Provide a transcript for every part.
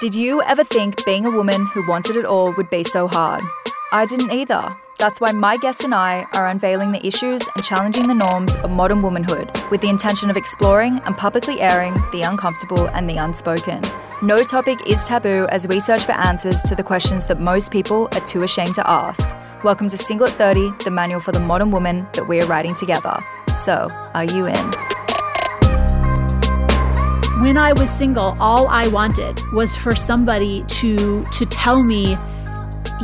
Did you ever think being a woman who wanted it all would be so hard? I didn't either. That's why my guests and I are unveiling the issues and challenging the norms of modern womanhood with the intention of exploring and publicly airing the uncomfortable and the unspoken. No topic is taboo as we search for answers to the questions that most people are too ashamed to ask. Welcome to Single at 30, the manual for the modern woman that we are writing together. So, are you in? When I was single, all I wanted was for somebody to to tell me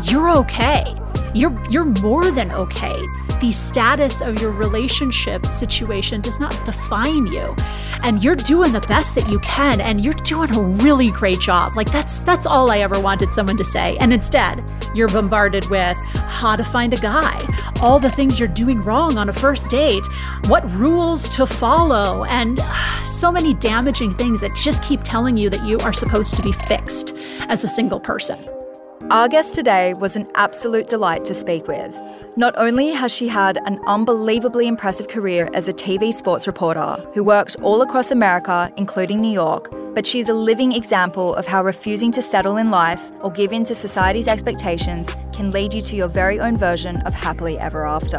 you're okay. You're you're more than okay. The status of your relationship situation does not define you. And you're doing the best that you can and you're doing a really great job. Like that's that's all I ever wanted someone to say. And instead, you're bombarded with how to find a guy, all the things you're doing wrong on a first date, what rules to follow, and so many damaging things that just keep telling you that you are supposed to be fixed as a single person. Our guest today was an absolute delight to speak with. Not only has she had an unbelievably impressive career as a TV sports reporter who worked all across America, including New York, but she's a living example of how refusing to settle in life or give in to society's expectations can lead you to your very own version of happily ever after.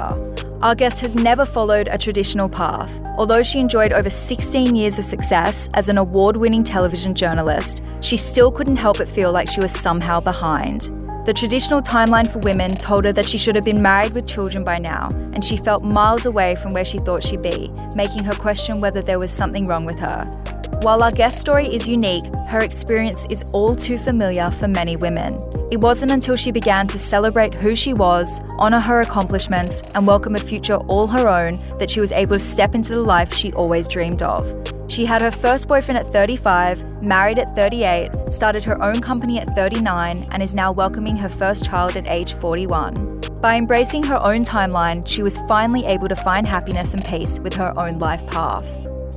Our guest has never followed a traditional path. Although she enjoyed over 16 years of success as an award winning television journalist, she still couldn't help but feel like she was somehow behind. The traditional timeline for women told her that she should have been married with children by now, and she felt miles away from where she thought she'd be, making her question whether there was something wrong with her. While our guest story is unique, her experience is all too familiar for many women. It wasn't until she began to celebrate who she was, honour her accomplishments, and welcome a future all her own that she was able to step into the life she always dreamed of. She had her first boyfriend at 35, married at 38, started her own company at 39, and is now welcoming her first child at age 41. By embracing her own timeline, she was finally able to find happiness and peace with her own life path.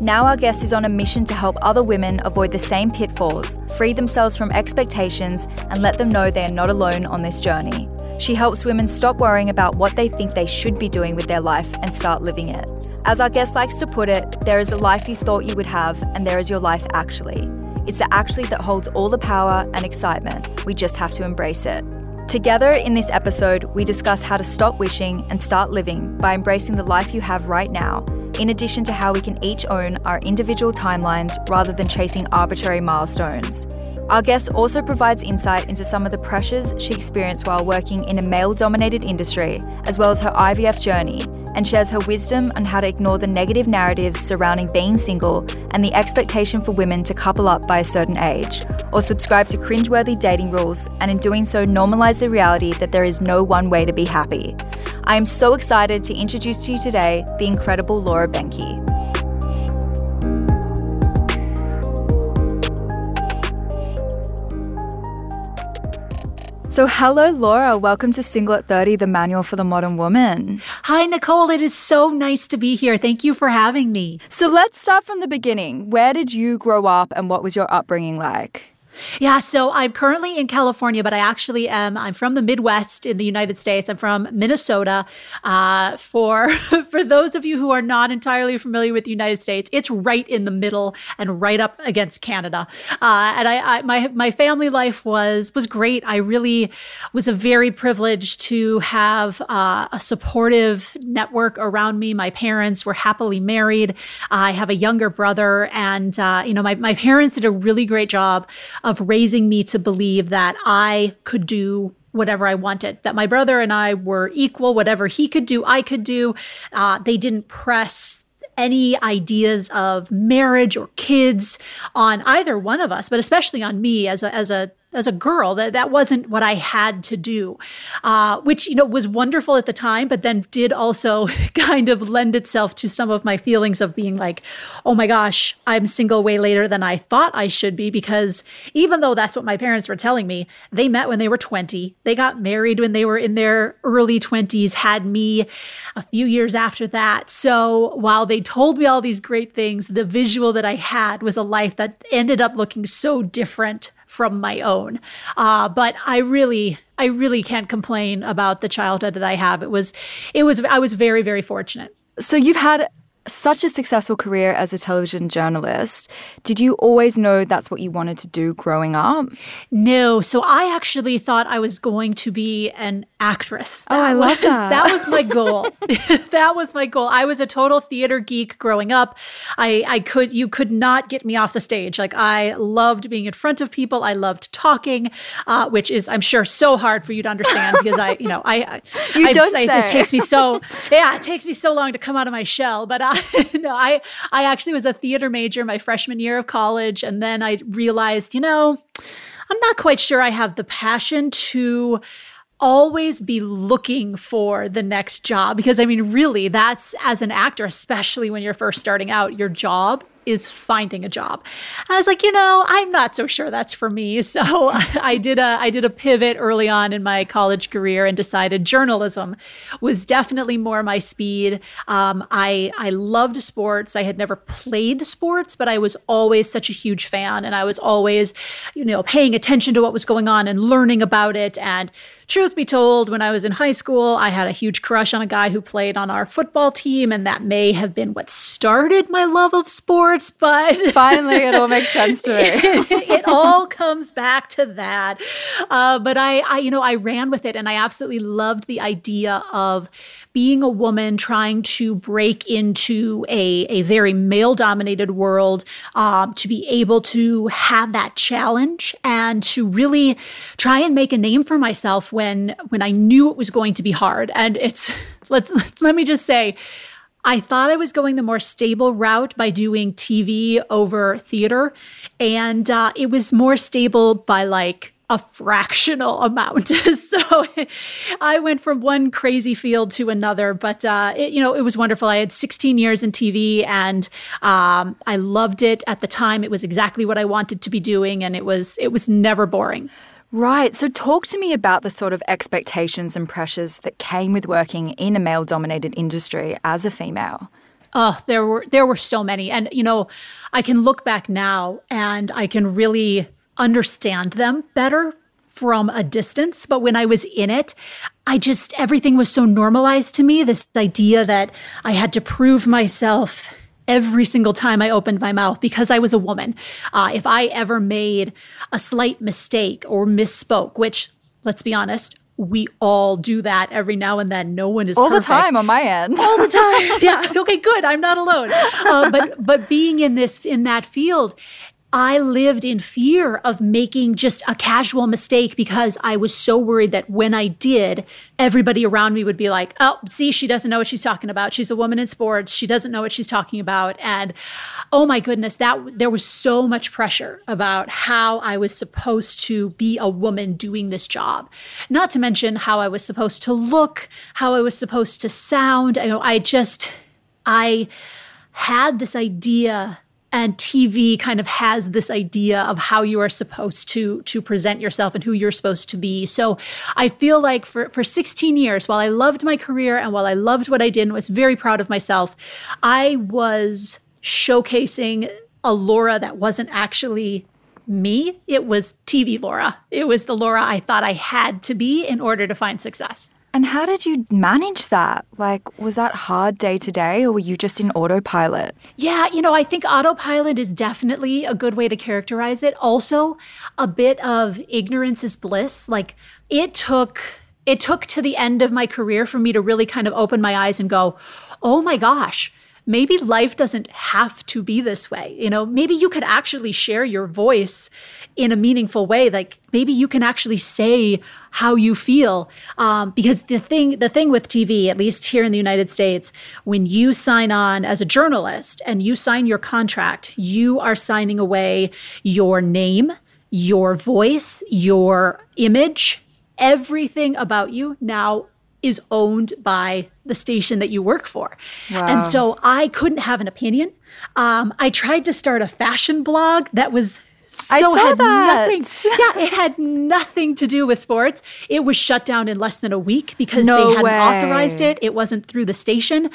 Now, our guest is on a mission to help other women avoid the same pitfalls, free themselves from expectations, and let them know they are not alone on this journey. She helps women stop worrying about what they think they should be doing with their life and start living it. As our guest likes to put it, there is a life you thought you would have, and there is your life actually. It's the actually that holds all the power and excitement. We just have to embrace it. Together in this episode, we discuss how to stop wishing and start living by embracing the life you have right now in addition to how we can each own our individual timelines rather than chasing arbitrary milestones. Our guest also provides insight into some of the pressures she experienced while working in a male dominated industry, as well as her IVF journey, and shares her wisdom on how to ignore the negative narratives surrounding being single and the expectation for women to couple up by a certain age, or subscribe to cringeworthy dating rules, and in doing so, normalize the reality that there is no one way to be happy. I am so excited to introduce to you today the incredible Laura Behnke. So, hello, Laura. Welcome to Single at 30, the manual for the modern woman. Hi, Nicole. It is so nice to be here. Thank you for having me. So, let's start from the beginning. Where did you grow up and what was your upbringing like? Yeah, so I'm currently in California, but I actually am. I'm from the Midwest in the United States. I'm from Minnesota. Uh, for for those of you who are not entirely familiar with the United States, it's right in the middle and right up against Canada. Uh, and I, I, my my family life was was great. I really was a very privileged to have uh, a supportive network around me. My parents were happily married. I have a younger brother, and uh, you know my my parents did a really great job of raising me to believe that I could do whatever I wanted, that my brother and I were equal, whatever he could do, I could do. Uh, they didn't press any ideas of marriage or kids on either one of us, but especially on me as a, as a as a girl that that wasn't what I had to do, uh, which you know was wonderful at the time, but then did also kind of lend itself to some of my feelings of being like, oh my gosh, I'm single way later than I thought I should be because even though that's what my parents were telling me, they met when they were 20, they got married when they were in their early 20s, had me a few years after that. So while they told me all these great things, the visual that I had was a life that ended up looking so different from my own. Uh, but I really, I really can't complain about the childhood that I have. It was, it was, I was very, very fortunate. So you've had such a successful career as a television journalist. Did you always know that's what you wanted to do growing up? No. So I actually thought I was going to be an actress. That oh, I love was, that. That was my goal. that was my goal. I was a total theater geek growing up. I, I could, you could not get me off the stage. Like I loved being in front of people. I loved talking, uh, which is, I'm sure, so hard for you to understand because I, you know, I, I you I, don't say. It, it takes me so, yeah, it takes me so long to come out of my shell. But I, no, I, I actually was a theater major my freshman year of college, and then I realized, you know, I'm not quite sure I have the passion to always be looking for the next job because I mean, really, that's as an actor, especially when you're first starting out, your job is finding a job. And I was like, you know, I'm not so sure that's for me. So I did a I did a pivot early on in my college career and decided journalism was definitely more my speed. Um, I I loved sports. I had never played sports, but I was always such a huge fan, and I was always, you know, paying attention to what was going on and learning about it. And truth be told, when I was in high school, I had a huge crush on a guy who played on our football team, and that may have been what started my love of sports. But finally, it all makes sense to me. it, it all comes back to that. Uh, but I, I, you know, I ran with it, and I absolutely loved the idea of being a woman trying to break into a, a very male dominated world, um, to be able to have that challenge and to really try and make a name for myself when when I knew it was going to be hard. And it's let's let me just say I thought I was going the more stable route by doing TV over theater, and uh, it was more stable by like a fractional amount. so I went from one crazy field to another, but uh, it, you know it was wonderful. I had 16 years in TV, and um, I loved it at the time. It was exactly what I wanted to be doing, and it was it was never boring. Right. So, talk to me about the sort of expectations and pressures that came with working in a male dominated industry as a female. Oh, there were there were so many. And you know, I can look back now and I can really understand them better from a distance, but when I was in it, I just everything was so normalized to me, this idea that I had to prove myself every single time I opened my mouth because I was a woman. Uh, if I ever made a slight mistake or misspoke, which, let's be honest, we all do that every now and then. No one is all perfect. the time on my end. all the time. Yeah. Okay. Good. I'm not alone. Uh, but but being in this in that field, I lived in fear of making just a casual mistake because I was so worried that when I did, everybody around me would be like, oh, see, she doesn't know what she's talking about. She's a woman in sports. She doesn't know what she's talking about. And oh my goodness, that there was so much pressure about how I was supposed to be a woman doing this job. Not to mention how I was supposed to look, how I was supposed to sound. I know I just I had this idea and TV kind of has this idea of how you are supposed to to present yourself and who you're supposed to be. So I feel like for for 16 years, while I loved my career and while I loved what I did and was very proud of myself, I was showcasing a Laura that wasn't actually me. It was TV Laura. It was the Laura I thought I had to be in order to find success. And how did you manage that? Like, was that hard day to day, or were you just in autopilot? Yeah, you know, I think autopilot is definitely a good way to characterize it. Also, a bit of ignorance is bliss. Like, it took. It took to the end of my career for me to really kind of open my eyes and go, oh my gosh, maybe life doesn't have to be this way. You know, maybe you could actually share your voice in a meaningful way. Like maybe you can actually say how you feel. Um, because the thing, the thing with TV, at least here in the United States, when you sign on as a journalist and you sign your contract, you are signing away your name, your voice, your image, everything about you now is owned by the station that you work for. Wow. And so I couldn't have an opinion. Um, I tried to start a fashion blog that was so I saw had that. nothing. Yeah, it had nothing to do with sports. It was shut down in less than a week because no they hadn't way. authorized it. It wasn't through the station.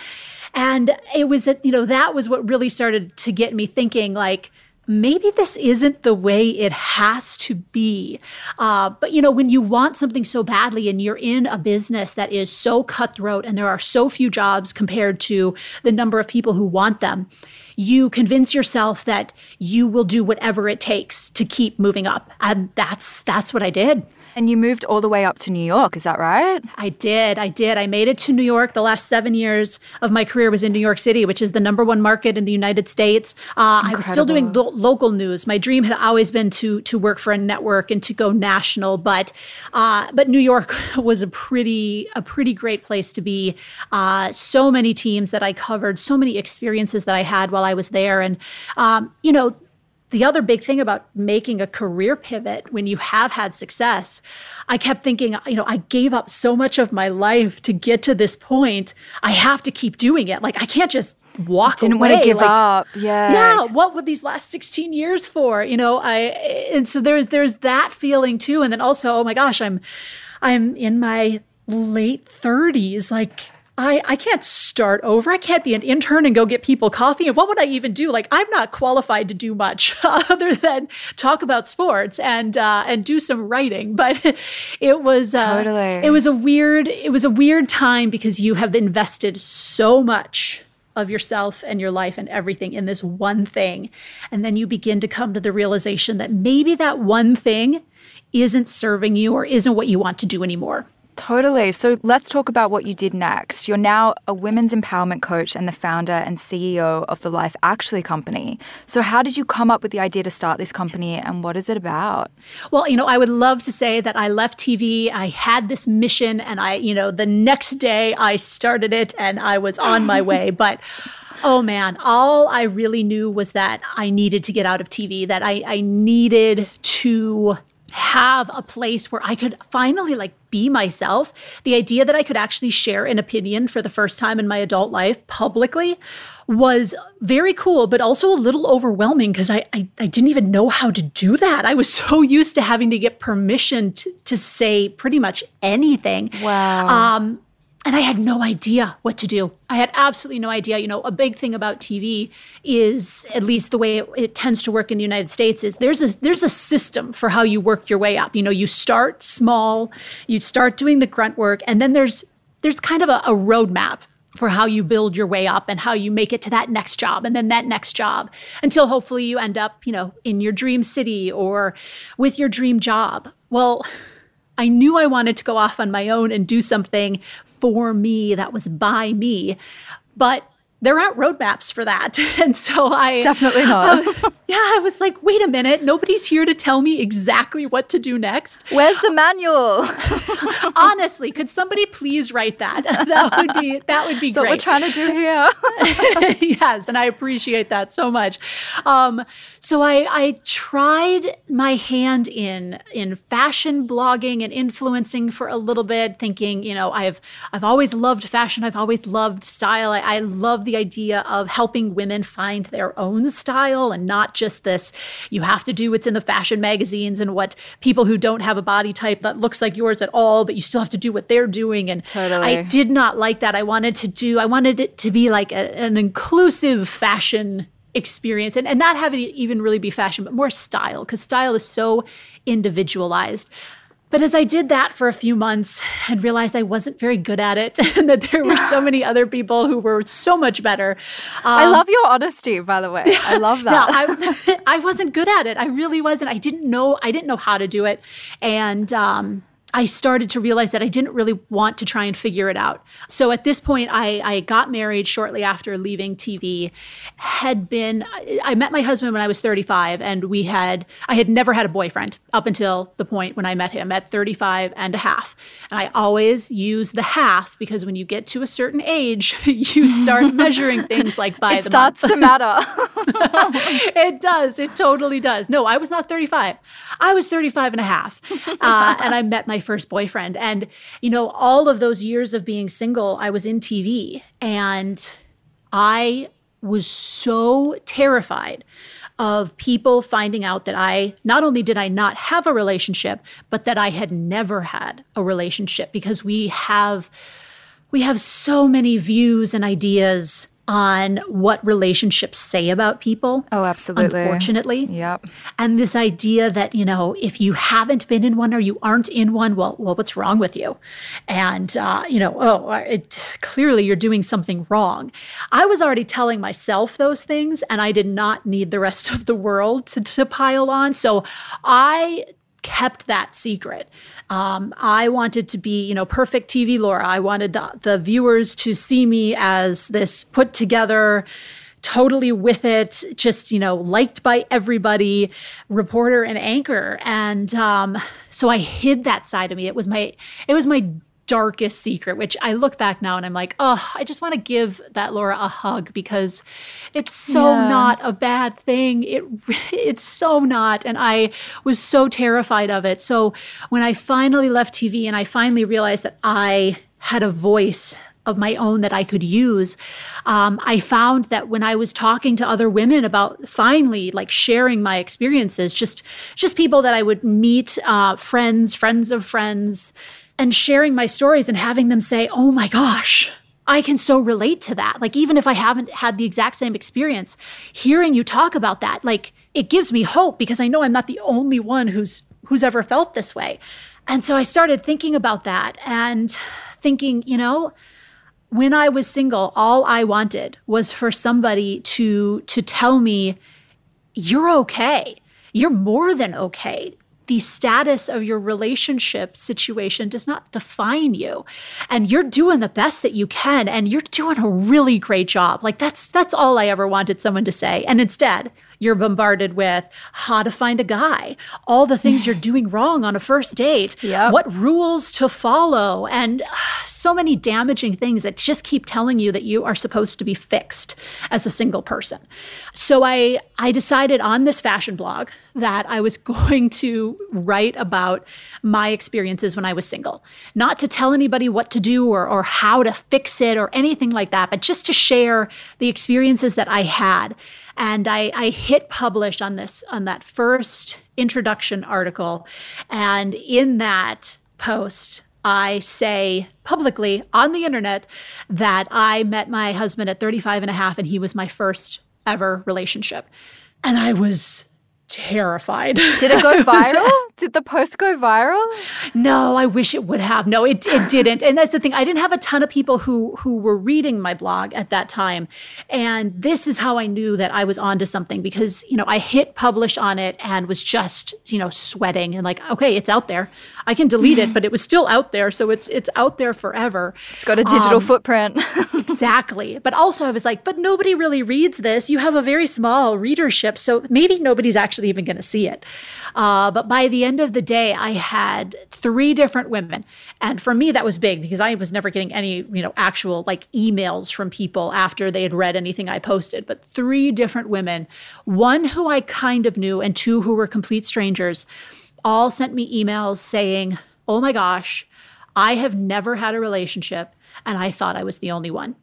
And it was, you know, that was what really started to get me thinking like, maybe this isn't the way it has to be. Uh, but you know, when you want something so badly and you're in a business that is so cutthroat and there are so few jobs compared to the number of people who want them, you convince yourself that you will do whatever it takes to keep moving up. And that's that's what I did. And you moved all the way up to New York, is that right? I did. I did. I made it to New York. The last seven years of my career was in New York City, which is the number one market in the United States. Uh, I was still doing lo- local news. My dream had always been to to work for a network and to go national, but uh, but New York was a pretty a pretty great place to be. Uh, so many teams that I covered, so many experiences that I had while I was there, and um, you know the other big thing about making a career pivot when you have had success, I kept thinking, you know, I gave up so much of my life to get to this point. I have to keep doing it. Like I can't just walk didn't away. want to give like, up. Yeah. Yeah. What were these last 16 years for? You know, I and so there's there's that feeling too. And then also, oh my gosh, I'm I'm in my late 30s. Like I, I can't start over. I can't be an intern and go get people coffee. And what would I even do? Like, I'm not qualified to do much other than talk about sports and uh, and do some writing. But it was uh, totally. it was a weird it was a weird time because you have invested so much of yourself and your life and everything in this one thing, and then you begin to come to the realization that maybe that one thing isn't serving you or isn't what you want to do anymore. Totally. So let's talk about what you did next. You're now a women's empowerment coach and the founder and CEO of the Life Actually company. So, how did you come up with the idea to start this company and what is it about? Well, you know, I would love to say that I left TV, I had this mission, and I, you know, the next day I started it and I was on my way. But Oh man, all I really knew was that I needed to get out of TV, that I, I needed to have a place where I could finally like be myself. The idea that I could actually share an opinion for the first time in my adult life publicly was very cool, but also a little overwhelming because I, I, I didn't even know how to do that. I was so used to having to get permission to, to say pretty much anything. Wow. Um, and I had no idea what to do. I had absolutely no idea. You know, a big thing about TV is, at least the way it, it, tends to work in the United States, is there's a there's a system for how you work your way up. You know, you start small, you start doing the grunt work, and then there's there's kind of a, a roadmap for how you build your way up and how you make it to that next job and then that next job until hopefully you end up, you know, in your dream city or with your dream job. Well I knew I wanted to go off on my own and do something for me that was by me. But there aren't roadmaps for that. And so I definitely not. uh, yeah, I was like, wait a minute, nobody's here to tell me exactly what to do next. Where's the manual? Honestly, could somebody please write that? That would be that would be so great. what we're trying to do here. yes, and I appreciate that so much. Um, so I I tried my hand in in fashion blogging and influencing for a little bit, thinking, you know, I've I've always loved fashion, I've always loved style. I, I love the idea of helping women find their own style and not just this you have to do what's in the fashion magazines and what people who don't have a body type that looks like yours at all but you still have to do what they're doing. And totally. I did not like that. I wanted to do I wanted it to be like a, an inclusive fashion experience and, and not have it even really be fashion but more style because style is so individualized but as I did that for a few months and realized I wasn't very good at it and that there were so many other people who were so much better. Um, I love your honesty, by the way. I love that. I, I, wasn't good at it. I really wasn't. I didn't know, I didn't know how to do it. And, um, I started to realize that I didn't really want to try and figure it out. So at this point, I, I got married shortly after leaving TV. Had been, I met my husband when I was 35, and we had, I had never had a boyfriend up until the point when I met him at 35 and a half. And I always use the half because when you get to a certain age, you start measuring things like by it the starts month. to matter. it does. It totally does. No, I was not 35. I was 35 and a half. Uh, and I met my first boyfriend. And, you know, all of those years of being single, I was in TV and I was so terrified of people finding out that I not only did I not have a relationship, but that I had never had a relationship because we have we have so many views and ideas on what relationships say about people. Oh, absolutely. Unfortunately. Yep. And this idea that, you know, if you haven't been in one or you aren't in one, well, well, what's wrong with you? And, uh, you know, oh, it, clearly you're doing something wrong. I was already telling myself those things, and I did not need the rest of the world to, to pile on. So I kept that secret. Um, I wanted to be, you know, perfect TV Laura. I wanted the, the viewers to see me as this put together, totally with it, just, you know, liked by everybody, reporter and anchor. And um, so I hid that side of me. It was my, it was my darkest secret, which I look back now and I'm like, oh, I just want to give that Laura a hug because it's so yeah. not a bad thing. It it's so not, and I was so terrified of it. So when I finally left TV and I finally realized that I had a voice of my own that I could use. Um, I found that when I was talking to other women about finally like sharing my experiences, just just people that I would meet, uh, friends, friends of friends, and sharing my stories and having them say, oh my gosh, I can so relate to that. Like, even if I haven't had the exact same experience, hearing you talk about that, like, it gives me hope because I know I'm not the only one who's who's ever felt this way. And so I started thinking about that and thinking, you know, when I was single, all I wanted was for somebody to to tell me you're okay. You're more than okay the status of your relationship situation does not define you. And you're doing the best that you can and you're doing a really great job. Like that's that's all i ever wanted someone to say and instead you're bombarded with how to find a guy, all the things you're doing wrong on a first date, yep. what rules to follow, and uh, so many damaging things that just keep telling you that you are supposed to be fixed as a single person. So I I decided on this fashion blog that I was going to write about my experiences when I was single. Not to tell anybody what to do or, or how to fix it or anything like that, but just to share the experiences that I had and I, I hit publish on this on that first introduction article and in that post I say publicly on the internet that I met my husband at 35 and a half and he was my first ever relationship. And I was terrified. Did it go viral? Did the post go viral? No, I wish it would have. No, it, it didn't. And that's the thing. I didn't have a ton of people who who were reading my blog at that time. And this is how I knew that I was onto something because, you know, I hit publish on it and was just, you know, sweating and like, okay, it's out there. I can delete it, but it was still out there, so it's it's out there forever. It's got a digital um, footprint. exactly. But also I was like, but nobody really reads this. You have a very small readership, so maybe nobody's actually even going to see it. Uh, but by the end of the day, I had three different women, and for me that was big because I was never getting any you know actual like emails from people after they had read anything I posted. But three different women, one who I kind of knew, and two who were complete strangers all sent me emails saying, Oh my gosh, I have never had a relationship and I thought I was the only one.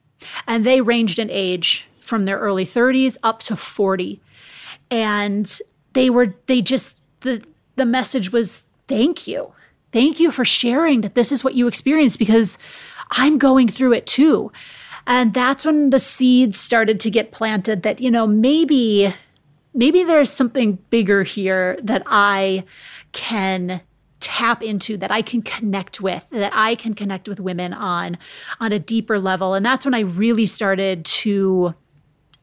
And they ranged in age from their early 30s up to 40. And they were, they just, the, the message was, Thank you. Thank you for sharing that this is what you experienced because I'm going through it too. And that's when the seeds started to get planted that, you know, maybe maybe there's something bigger here that I can tap into that I can connect with that I can connect with women on on a deeper level and that's when I really started to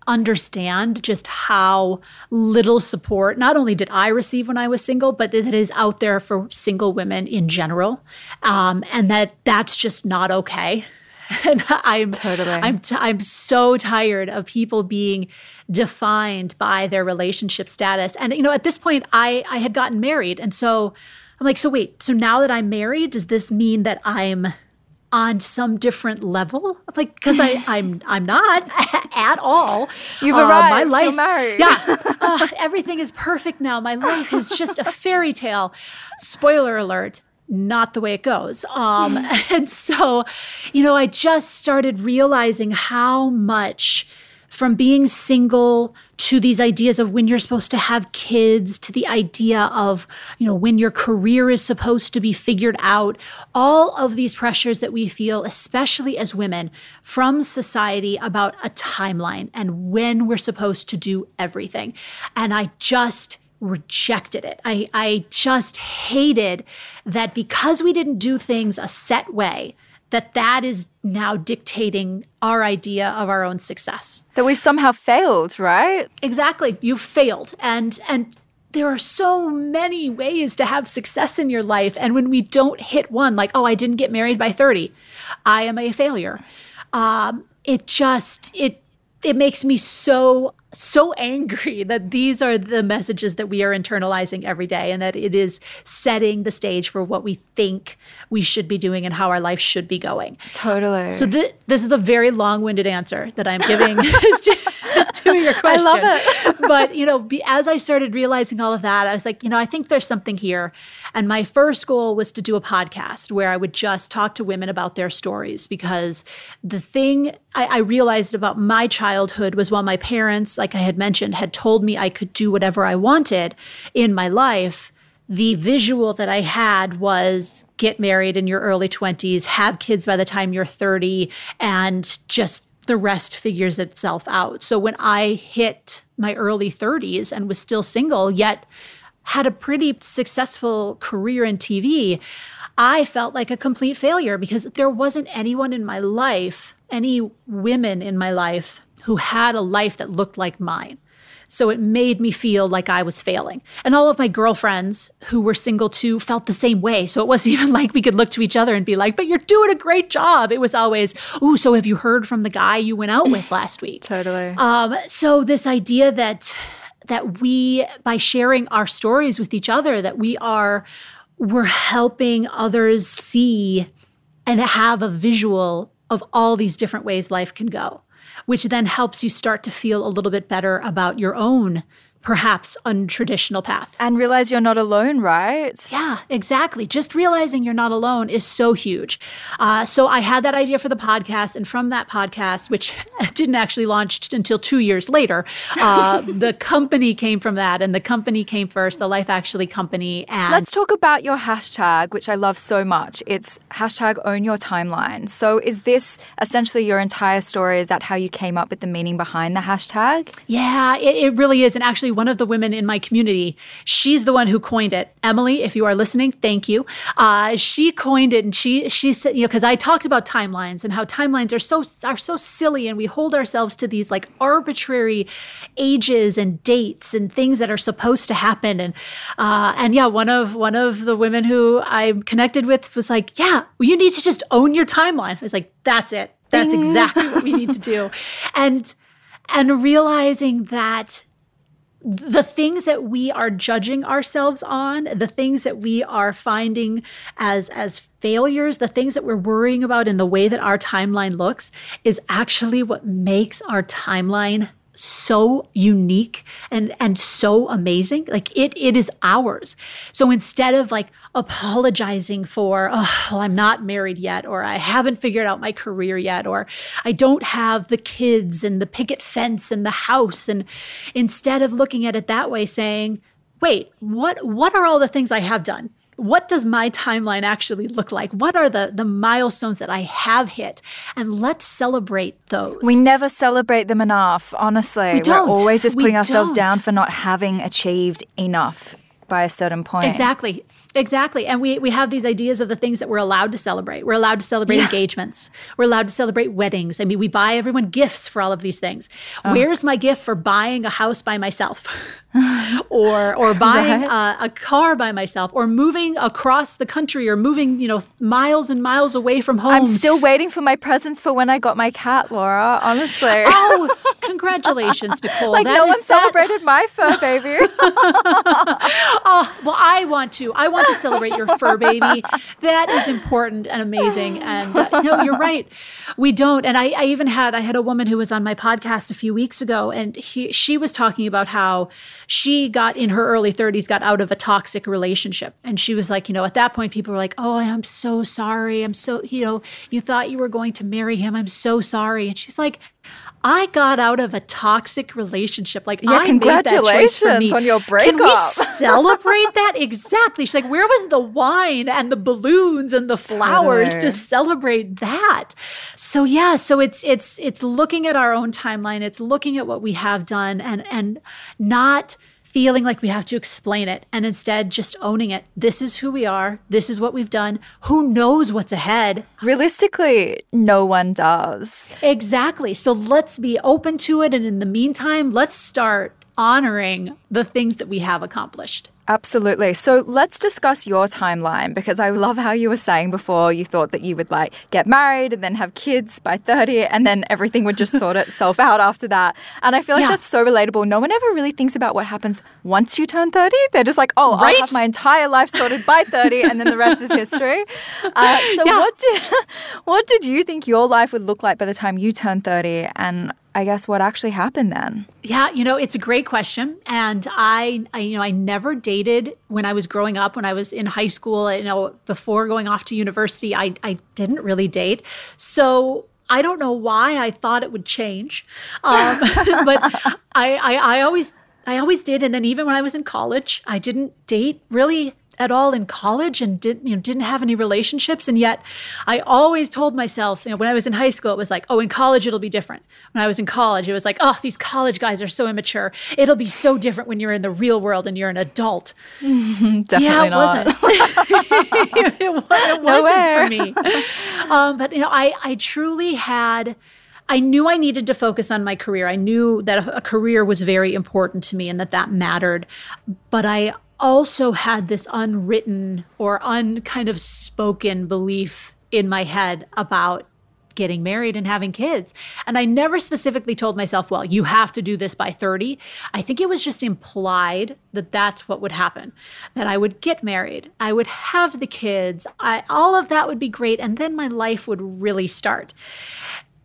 understand just how little support not only did I receive when I was single, but that it is out there for single women in general, um, and that that's just not okay. and I'm totally. I'm t- I'm so tired of people being defined by their relationship status. And you know, at this point, I I had gotten married, and so I'm like, so wait, so now that I'm married, does this mean that I'm on some different level? Like because i i'm i'm not at all. You've uh, arrived my life married. Yeah. Uh, everything is perfect now. My life is just a fairy tale. Spoiler alert not the way it goes. Um, and so, you know, I just started realizing how much from being single to these ideas of when you're supposed to have kids to the idea of you know when your career is supposed to be figured out all of these pressures that we feel especially as women from society about a timeline and when we're supposed to do everything and i just rejected it. I, I just hated that because we didn't do things a set way, that that is now dictating our idea of our own success. That we've somehow failed, right? Exactly. You've failed. And and there are so many ways to have success in your life. And when we don't hit one, like, oh, I didn't get married by 30, I am a failure. Um, it just it it makes me so so angry that these are the messages that we are internalizing every day and that it is setting the stage for what we think we should be doing and how our life should be going. Totally. So th- this is a very long-winded answer that I'm giving to, to, your question. I love it. But, you know, be, as I started realizing all of that, I was like, you know, I think there's something here. And my first goal was to do a podcast where I would just talk to women about their stories because the thing I, I realized about my childhood was while my parents like I had mentioned, had told me I could do whatever I wanted in my life, the visual that I had was get married in your early 20s, have kids by the time you're 30, and just the rest figures itself out. So when I hit my early 30s and was still single, yet had a pretty successful career in TV, I felt like a complete failure because there wasn't anyone in my life, any women in my life who had a life that looked like mine. So it made me feel like I was failing. And all of my girlfriends who were single too felt the same way. So it wasn't even like we could look to each other and be like, but you're doing a great job. It was always, ooh, so have you heard from the guy you went out with last week? totally. Um, so this idea that that we by sharing our stories with each other, that we are we're helping others see and have a visual of all these different ways life can go which then helps you start to feel a little bit better about your own perhaps untraditional path. And realize you're not alone, right? Yeah, exactly. Just realizing you're not alone is so huge. Uh, so I had that idea for the podcast, and from that podcast, which didn't actually launch until two years later, uh, the company came from that, and the company came first, the Life Actually company. And let's talk about your hashtag, which I love so much. It's hashtag Own Your Timeline. So is this essentially your entire story? Is that how you came up with the meaning behind the hashtag? Yeah, it, it really is, and actually actually one of the women in my community. She's the one who coined it. Emily, if you are listening, thank you. Uh, she coined it, and she she said, you know, because I talked about timelines and how timelines are so are so silly, and we hold ourselves to these like arbitrary ages and dates and things that are supposed to happen. And uh, and yeah, one of one of the women who I'm connected with was like, yeah, well, you need to just own your timeline. I was like, that's it. That's exactly what we need to do. And and realizing that the things that we are judging ourselves on the things that we are finding as as failures the things that we're worrying about in the way that our timeline looks is actually what makes our timeline so unique and and so amazing. Like it it is ours. So instead of like apologizing for oh well, i'm not married yet or i haven't figured out my career yet or i don't have the kids and the picket fence and the house and instead of looking at it that way saying wait what what are all the things i have done what does my timeline actually look like? What are the the milestones that I have hit? And let's celebrate those. We never celebrate them enough, honestly. We don't. We're always just We putting ourselves don't. down for not having achieved enough by a certain point. Exactly. Exactly. And we, we have these ideas of the things that we're allowed to celebrate. We're allowed to celebrate Yeah. engagements. We're allowed to celebrate weddings. I mean, we buy everyone gifts for all of these things. Oh. Where's my gift for buying a house by myself? or or buying Right. a, a car by myself or moving across the country or moving, you know, miles and miles away from home. I'm still waiting for my presents for when I got my cat, Laura, honestly. Oh, congratulations, Nicole. like That no one is- that- celebrated my fur baby. Oh, well, I want to. I want to celebrate your fur baby. That is important and amazing. And uh, no, you're right. We don't. And I, I even had I had a woman who was on my podcast a few weeks ago, and he, she was talking about how she got in her early 30s, got out of a toxic relationship, and she was like, you know, at that point, people were like, oh, I'm so sorry. I'm so, you know, you thought you were going to marry him. I'm so sorry. And she's like. I got out of a toxic relationship. Like, yeah, I congratulations made that choice for me. on your breakup. Can we celebrate that? Exactly. She's like, where was the wine and the balloons and the flowers Totally. to celebrate that? So yeah, so it's it's it's looking at our own timeline. It's looking at what we have done and and not feeling like we have to explain it and instead just owning it. This is who we are. This is what we've done. Who knows what's ahead? Realistically, no one does. Exactly. So let's be open to it. And in the meantime, let's start honoring the things that we have accomplished. Absolutely. So let's discuss your timeline because I love how you were saying before you thought that you would like get married and then have kids by 30 and then everything would just sort itself out after that. And I feel like Yeah. that's so relatable. No one ever really thinks about what happens once you turn 30. They're just like, oh, I Right? have my entire life sorted by 30 and then the rest is history. Uh, so Yeah. what did what did you think your life would look like by the time you turned 30 and I guess what actually happened then? Yeah, you know, it's a great question, and I, I, you know, I never dated when I was growing up. When I was in high school, you know, before going off to university, I, I didn't really date. So I don't know why I thought it would change, um, but I, I, I always, I always did. And then even when I was in college, I didn't date really at all in college and didn't you know didn't have any relationships and yet I always told myself you know when I was in high school it was like oh in college it'll be different when I was in college it was like oh these college guys are so immature it'll be so different when you're in the real world and you're an adult Definitely yeah, it not. wasn't. it, wa- it wasn't for me. Um, but you know, I I truly had. I knew I needed to focus on my career. I knew that a, a career was very important to me and that that mattered. But I also had this unwritten or un kind of spoken belief in my head about getting married and having kids. And I never specifically told myself, well, you have to do this by 30. I think it was just implied that that's what would happen, that I would get married, I would have the kids, I, all of that would be great. And then my life would really start.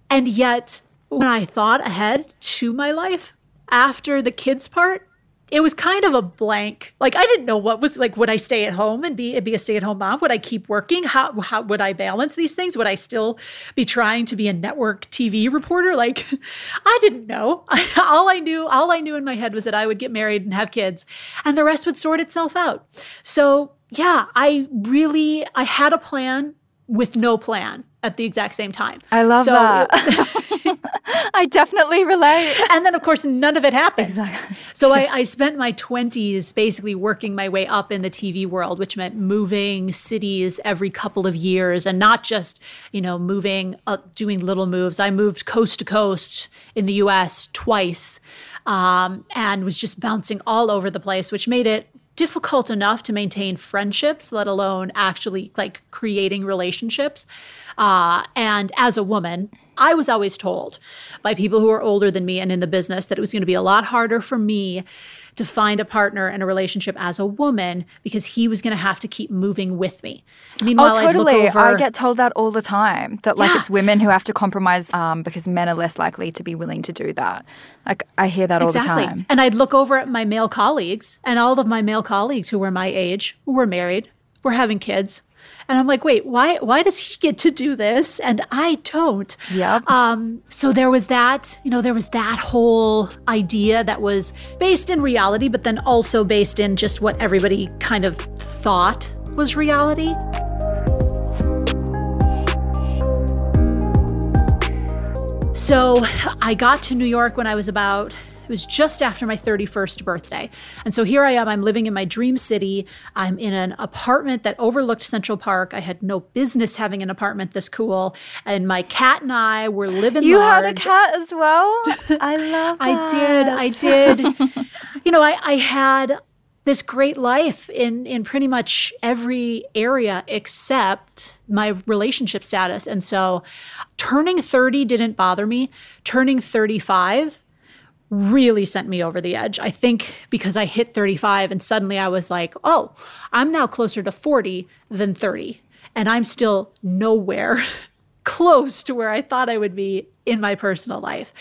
And yet, when I thought ahead to my life after the kids part, it was kind of a blank. Like I didn't know what was like. Would I stay at home and be be a stay at home mom? Would I keep working? How how would I balance these things? Would I still be trying to be a network TV reporter? Like I didn't know. all I knew all I knew in my head was that I would get married and have kids, and the rest would sort itself out. So yeah, I really I had a plan with no plan at the exact same time. I love So that. I definitely relate. and then of course none of it happened. Exactly. So I, I spent my 20s basically working my way up in the TV world, which meant moving cities every couple of years and not just, you know, moving, uh, doing little moves. I moved coast to coast in the US twice um, and was just bouncing all over the place, which made it difficult enough to maintain friendships, let alone actually like creating relationships. Uh, and as a woman, I was always told by people who are older than me and in the business that it was going to be a lot harder for me to find a partner and a relationship as a woman because he was going to have to keep moving with me. Meanwhile, oh, totally. over, I get told that all the time. That like Yeah. it's women who have to compromise um, because men are less likely to be willing to do that. Like I hear that all the time. And I'd look over at my male colleagues, and all of my male colleagues who were my age, who were married, were having kids. And I'm like, wait, why why does he get to do this and I don't? Yep. Um, so there was that, you know, there was that whole idea that was based in reality, but then also based in just what everybody kind of thought was reality. So I got to New York when I was about, it was just after my 31st birthday. And so here I am, I'm living in my dream city. I'm in an apartment that overlooked Central Park. I had no business having an apartment this cool. And my cat and I were living You large. had a cat as well. I love. I did. I did. you know, I, I had this great life in in pretty much every area except my relationship status. And so turning 30 didn't bother me. Turning 35 really sent me over the edge. I think because I hit 35 and suddenly I was like, "Oh, I'm now closer to 40 than 30." And I'm still nowhere close to where I thought I would be in my personal life.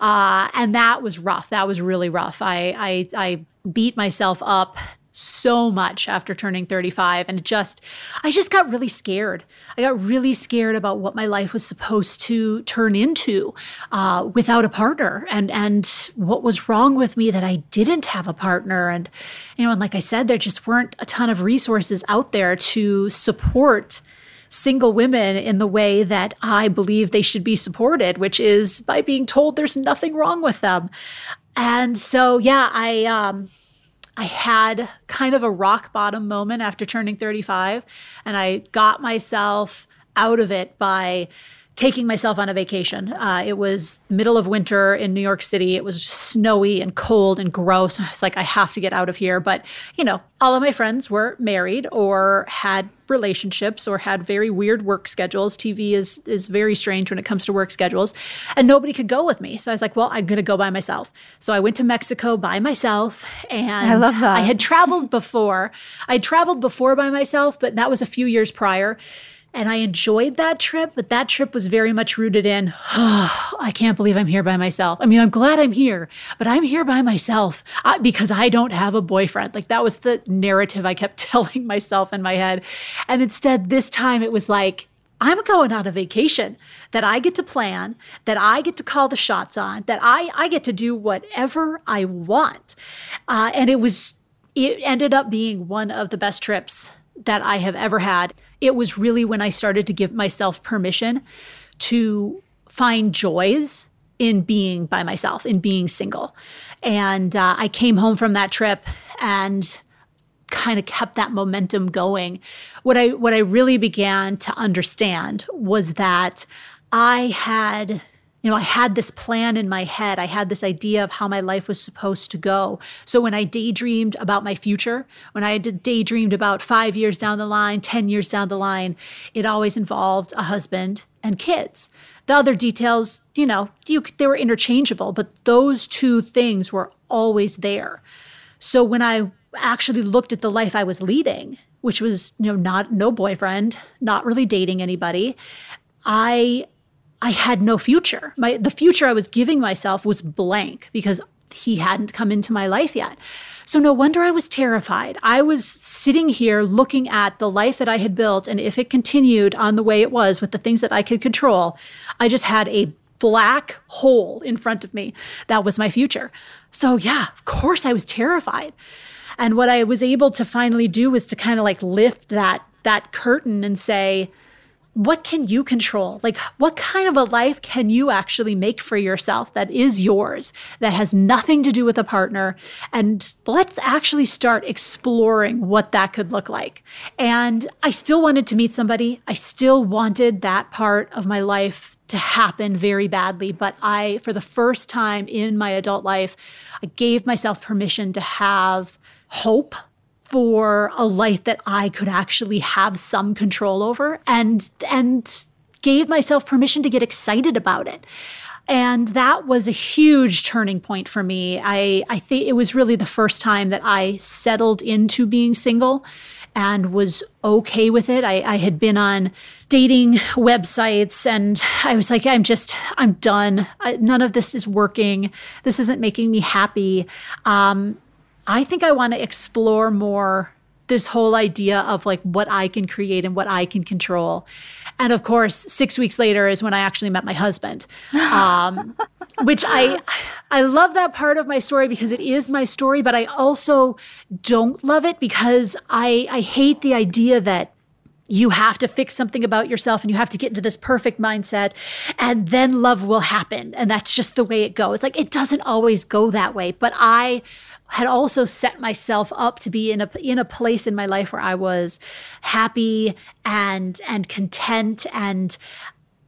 Uh, and that was rough. That was really rough. I, I, I beat myself up so much after turning 35 and just i just got really scared i got really scared about what my life was supposed to turn into uh, without a partner and and what was wrong with me that i didn't have a partner and you know and like i said there just weren't a ton of resources out there to support single women in the way that I believe they should be supported, which is by being told there's nothing wrong with them. And so, yeah, I um, I had kind of a rock bottom moment after turning 35, and I got myself out of it by taking myself on a vacation. Uh, it was middle of winter in New York City. It was snowy and cold and gross. It's like I have to get out of here. But you know, all of my friends were married or had relationships or had very weird work schedules. TV is is very strange when it comes to work schedules, and nobody could go with me. So I was like, well, I'm going to go by myself. So I went to Mexico by myself, and I love that. I had traveled before. I had traveled before by myself, but that was a few years prior. And I enjoyed that trip, but that trip was very much rooted in, oh, I can't believe I'm here by myself. I mean, I'm glad I'm here, but I'm here by myself because I don't have a boyfriend. Like that was the narrative I kept telling myself in my head. And instead, this time it was like, I'm going on a vacation that I get to plan, that I get to call the shots on, that I, I get to do whatever I want. Uh, and it was, it ended up being one of the best trips that I have ever had. It was really when I started to give myself permission to find joys in being by myself, in being single. And uh, I came home from that trip and kind of kept that momentum going. What I what I really began to understand was that I had you know, I had this plan in my head. I had this idea of how my life was supposed to go. So when I daydreamed about my future, when I daydreamed about five years down the line, 10 years down the line, it always involved a husband and kids. The other details, you know, you, they were interchangeable, but those two things were always there. So when I actually looked at the life I was leading, which was, you know, not no boyfriend, not really dating anybody, I I had no future. My the future I was giving myself was blank because he hadn't come into my life yet. So no wonder I was terrified. I was sitting here looking at the life that I had built and if it continued on the way it was with the things that I could control, I just had a black hole in front of me. That was my future. So yeah, of course I was terrified. And what I was able to finally do was to kind of like lift that that curtain and say, what can you control? Like, what kind of a life can you actually make for yourself that is yours, that has nothing to do with a partner? And let's actually start exploring what that could look like. And I still wanted to meet somebody. I still wanted that part of my life to happen very badly. But I, for the first time in my adult life, I gave myself permission to have hope for a life that I could actually have some control over and and gave myself permission to get excited about it. And that was a huge turning point for me. I, I think it was really the first time that I settled into being single and was okay with it. I, I had been on dating websites and I was like, I'm just, I'm done. I, none of this is working. This isn't making me happy. Um, I think I want to explore more this whole idea of like what I can create and what I can control. And of course, six weeks later is when I actually met my husband, um, which I I love that part of my story because it is my story, but I also don't love it because I I hate the idea that you have to fix something about yourself and you have to get into this perfect mindset and then love will happen and that's just the way it goes like it doesn't always go that way but i had also set myself up to be in a in a place in my life where I was happy and and content and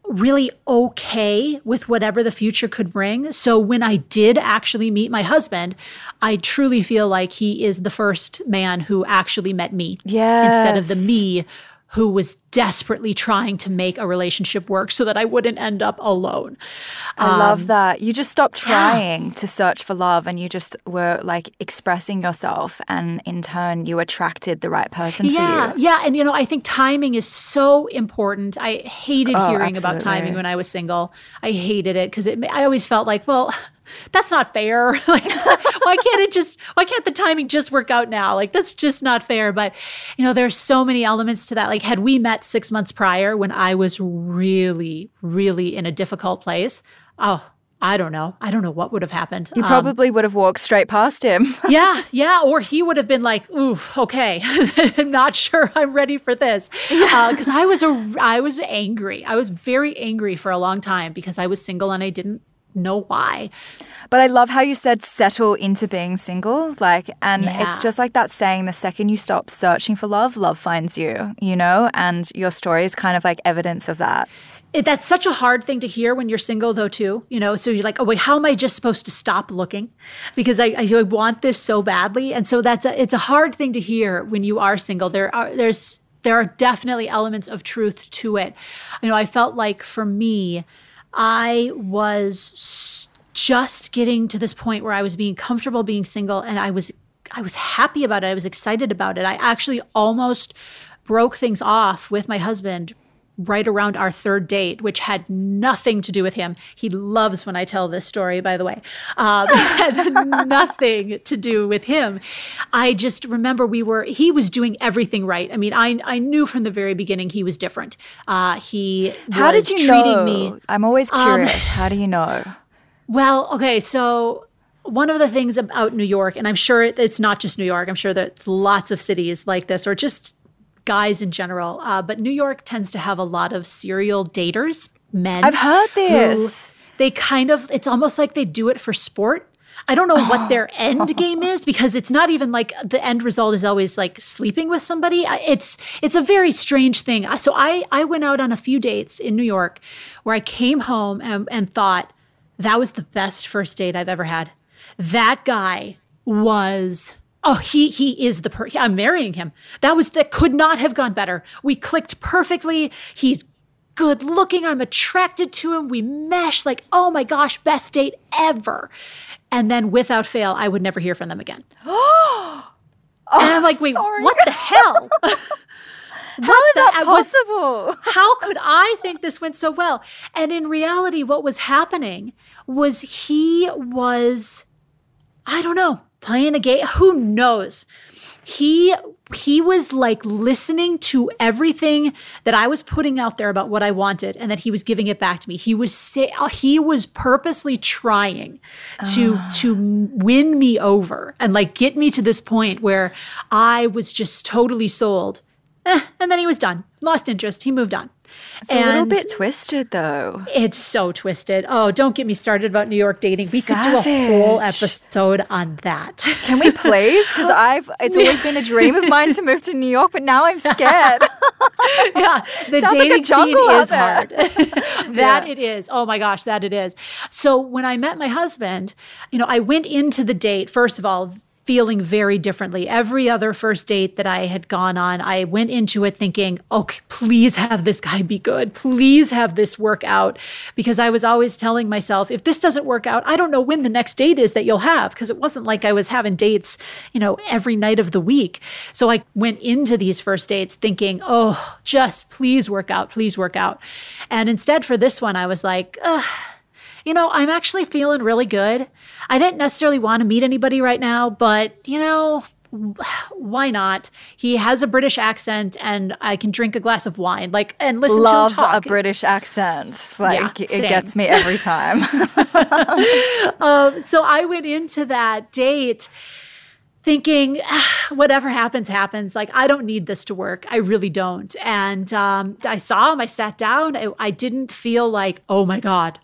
really okay with whatever the future could bring. So when I did actually meet my husband, I truly feel like he is the first man who actually met me yes. instead of the me who was desperately trying to make a relationship work so that I wouldn't end up alone. I um, love that. You just stopped trying yeah. to search for love and you just were like expressing yourself and in turn you attracted the right person yeah, for you. Yeah, and you know, I think timing is so important. I hated oh, hearing absolutely. about timing when I was single. I hated it because I always felt like, well, that's not fair. like, why can't it just, why can't the timing just work out now? Like, that's just not fair. But, you know, there's so many elements to that. Like, had we met six months prior when I was really, really in a difficult place, oh, I don't know. I don't know what would have happened. You um, probably um, would have walked straight past him. yeah, yeah. Or he would have been like, "Ooh, okay, I'm not sure I'm ready for this," because uh, I was a, I was angry. I was very angry for a long time because I was single and I didn't know why. But I love how you said settle into being single. Like, and yeah. it's just like that saying the second you stop searching for love, love finds you, you know? And your story is kind of like evidence of that. It, that's such a hard thing to hear when you're single, though, too. You know, so you're like, oh, wait, how am I just supposed to stop looking? Because I, I, I want this so badly. And so that's a, it's a hard thing to hear when you are single. There are, there's, there are definitely elements of truth to it. You know, I felt like for me, I was just getting to this point where I was being comfortable being single and I was I was happy about it. I was excited about it. I actually almost broke things off with my husband right around our third date, which had nothing to do with him. He loves when I tell this story, by the way. Um, had nothing to do with him. I just remember we were, he was doing everything right. I mean, I, I knew from the very beginning he was different. Uh, he How did you know? Me, I'm always um, curious. Um, How do you know? Well, okay, so one of the things about New York, and I'm sure it's not just New York, I'm sure that lots of cities like this, or just guys in general. Uh, but New York tends to have a lot of serial daters, men. I've heard this. They kind of, it's almost like they do it for sport. I don't know what their end game is because it's not even like the end result is always like sleeping with somebody. It's it's a very strange thing. So I I went out on a few dates in New York where I came home and, and thought that was the best first date I've ever had. That guy was oh he he is the per i'm marrying him. That was that could not have gone better. We clicked perfectly. He's good looking. I'm attracted to him. We mesh like oh my gosh best date ever. And then without fail i would never hear from them again. Oh, and i'm like wait sorry. what the hell? How is that possible? Was, how could I think this went so well? And in reality, what was happening was he was, I don't know, playing a game. Who knows? He he was like listening to everything that I was putting out there about what I wanted and that he was giving it back to me. He was say, he was purposely trying to uh. to win me over and like get me to this point where I was just totally sold. Eh, and then he was done. Lost interest. He moved on. It's and a little bit twisted, though. It's so twisted. Oh, don't get me started about New York dating. We Savage. could do a whole episode on that. Can we please? Because I've it's always been a dream of mine to move to New York, but now I'm scared. yeah, the Sounds dating like scene is hard. that yeah. it is. Oh my gosh, that it is. So when I met my husband, you know, I went into the date first of all feeling very differently. Every other first date that I had gone on, I went into it thinking, okay, please have this guy be good. Please have this work out. Because I was always telling myself, if this doesn't work out, I don't know when the next date is that you'll have. Because it wasn't like I was having dates, you know, every night of the week. So I went into these first dates thinking, oh, just please work out, please work out. And instead for this one, I was like, you know, I'm actually feeling really good. I didn't necessarily want to meet anybody right now, but, you know, why not? He has a British accent, and I can drink a glass of wine, like and listen Love to him talk. a British accent. Like yeah, it gets me every time. um, so I went into that date thinking ah, whatever happens happens like i don't need this to work i really don't and um, i saw him i sat down I, I didn't feel like oh my god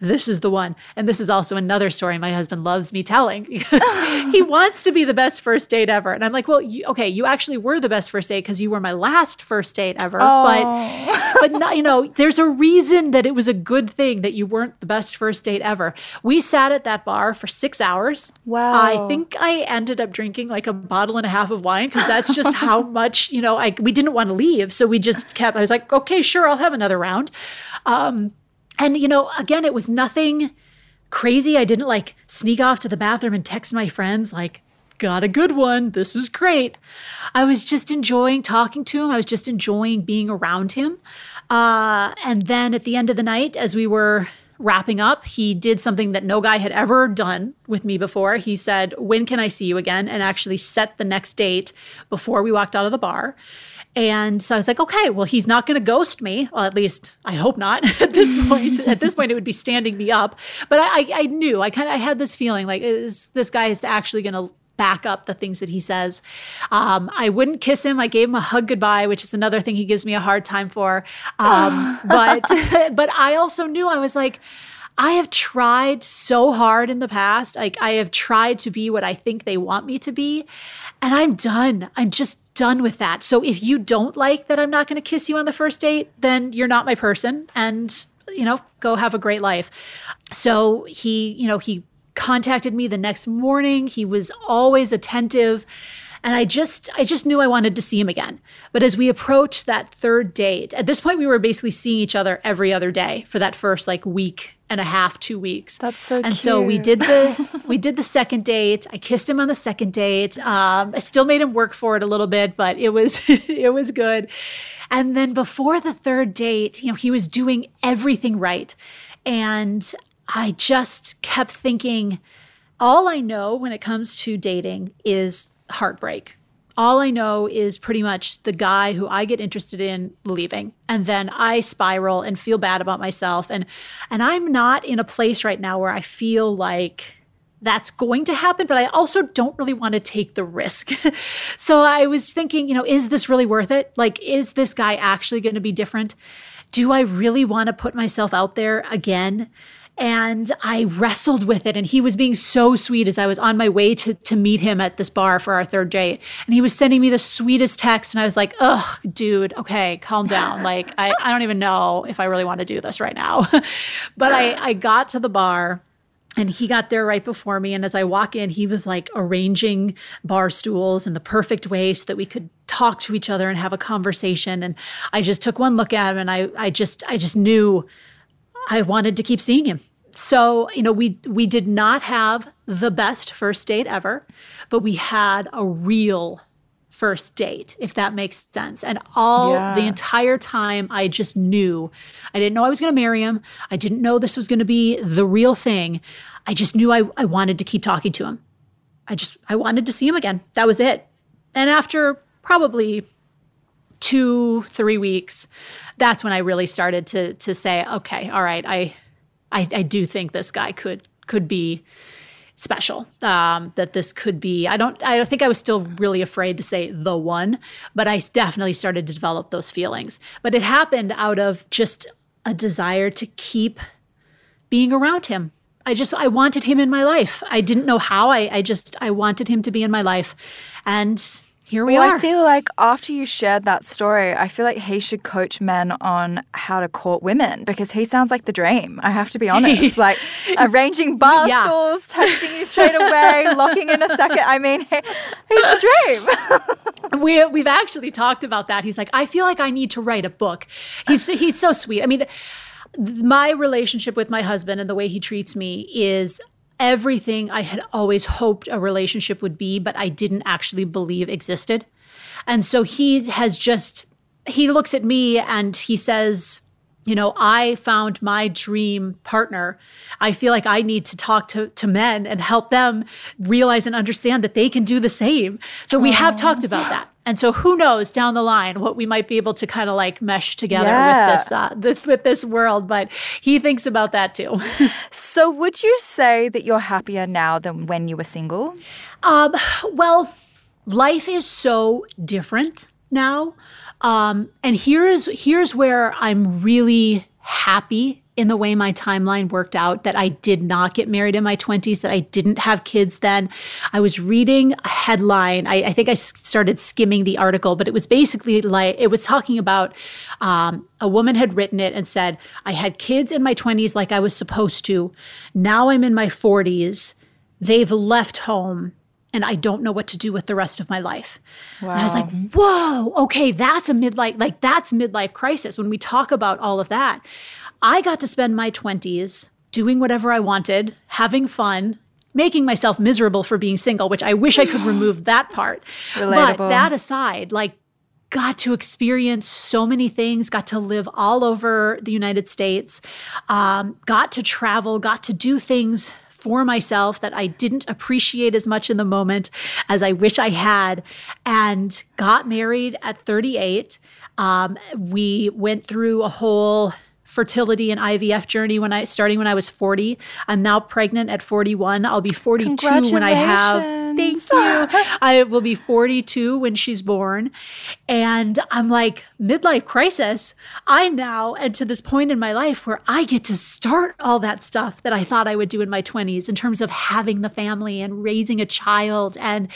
this is the one. And this is also another story my husband loves me telling because he wants to be the best first date ever. And I'm like, well, you, okay, you actually were the best first date because you were my last first date ever. Oh. But, but not, you know, there's a reason that it was a good thing that you weren't the best first date ever. We sat at that bar for six hours. Wow. I think I ended up drinking like a bottle and a half of wine because that's just how much, you know, I, we didn't want to leave. So we just kept, I was like, okay, sure, I'll have another round. Um, and, you know, again, it was nothing crazy. I didn't like sneak off to the bathroom and text my friends, like, got a good one. This is great. I was just enjoying talking to him. I was just enjoying being around him. Uh, and then at the end of the night, as we were wrapping up, he did something that no guy had ever done with me before. He said, When can I see you again? And actually set the next date before we walked out of the bar. And so I was like, okay, well, he's not going to ghost me. Well, at least I hope not at this point. at this point, it would be standing me up. But I, I, I knew, I kind of I had this feeling like is, this guy is actually going to back up the things that he says. Um, I wouldn't kiss him. I gave him a hug goodbye, which is another thing he gives me a hard time for. Um, but but I also knew I was like. I have tried so hard in the past. Like I have tried to be what I think they want me to be, and I'm done. I'm just done with that. So if you don't like that I'm not going to kiss you on the first date, then you're not my person and you know, go have a great life. So he, you know, he contacted me the next morning. He was always attentive and I just I just knew I wanted to see him again. But as we approached that third date, at this point we were basically seeing each other every other day for that first like week and a half, two weeks. That's so and cute. so we did the we did the second date. I kissed him on the second date. Um, I still made him work for it a little bit, but it was it was good. And then before the third date, you know, he was doing everything right. And I just kept thinking, all I know when it comes to dating is heartbreak. All I know is pretty much the guy who I get interested in leaving. And then I spiral and feel bad about myself. And and I'm not in a place right now where I feel like that's going to happen, but I also don't really want to take the risk. so I was thinking, you know, is this really worth it? Like, is this guy actually going to be different? Do I really want to put myself out there again? And I wrestled with it. And he was being so sweet as I was on my way to, to meet him at this bar for our third date. And he was sending me the sweetest text. And I was like, ugh, dude, okay, calm down. like, I, I don't even know if I really want to do this right now. but I, I got to the bar and he got there right before me. And as I walk in, he was like arranging bar stools in the perfect way so that we could talk to each other and have a conversation. And I just took one look at him and I, I just, I just knew I wanted to keep seeing him. So, you know, we we did not have the best first date ever, but we had a real first date, if that makes sense. And all Yeah. the entire time I just knew I didn't know I was going to marry him. I didn't know this was going to be the real thing. I just knew I, I wanted to keep talking to him. I just I wanted to see him again. That was it. And after probably two, three weeks, that's when I really started to to say, okay, all right, I I, I do think this guy could could be special. Um, that this could be. I don't. I don't think I was still really afraid to say the one, but I definitely started to develop those feelings. But it happened out of just a desire to keep being around him. I just I wanted him in my life. I didn't know how. I I just I wanted him to be in my life, and here we Well, are. I feel like after you shared that story, I feel like he should coach men on how to court women because he sounds like the dream. I have to be honest. like arranging bar Yeah. stools, texting you straight away, locking in a second. I mean, he, he's the dream. we we've actually talked about that. He's like, I feel like I need to write a book. He's he's so sweet. I mean, my relationship with my husband and the way he treats me is everything I had always hoped a relationship would be, but I didn't actually believe existed. And so he has just he looks at me and he says, you know, I found my dream partner. I feel like I need to talk to, to men and help them realize and understand that they can do the same. So we have talked about that. And so who knows down the line what we might be able to kind of like mesh together Yeah. with this uh, this with this world. But he thinks about that too. So, would you say that you're happier now than when you were single? Um, well, life is so different now. Um, and here is here's where I'm really happy in the way my timeline worked out that I did not get married in my 20s, that I didn't have kids then. I was reading a headline. I, I think I started skimming the article, but it was basically like it was talking about um, a woman had written it and said, I had kids in my 20s like I was supposed to. Now I'm in my 40s. They've left home and I don't know what to do with the rest of my life. And I was like, whoa, okay, that's a midlife, like that's midlife crisis. When we talk about all of that, I got to spend my 20s doing whatever I wanted, having fun, making myself miserable for being single, which I wish I could remove that part. Relatable. But that aside, like got to experience so many things, got to live all over the United States, um, got to travel, got to do things for myself that I didn't appreciate as much in the moment as I wish I had, and got married at 38. Um, we went through a whole fertility and IVF journey when I starting when I was 40. I'm now pregnant at 41. I'll be 42 when I have Thank you. I will be 42 when she's born. And I'm like, midlife crisis. I now and to this point in my life where I get to start all that stuff that I thought I would do in my 20s in terms of having the family and raising a child and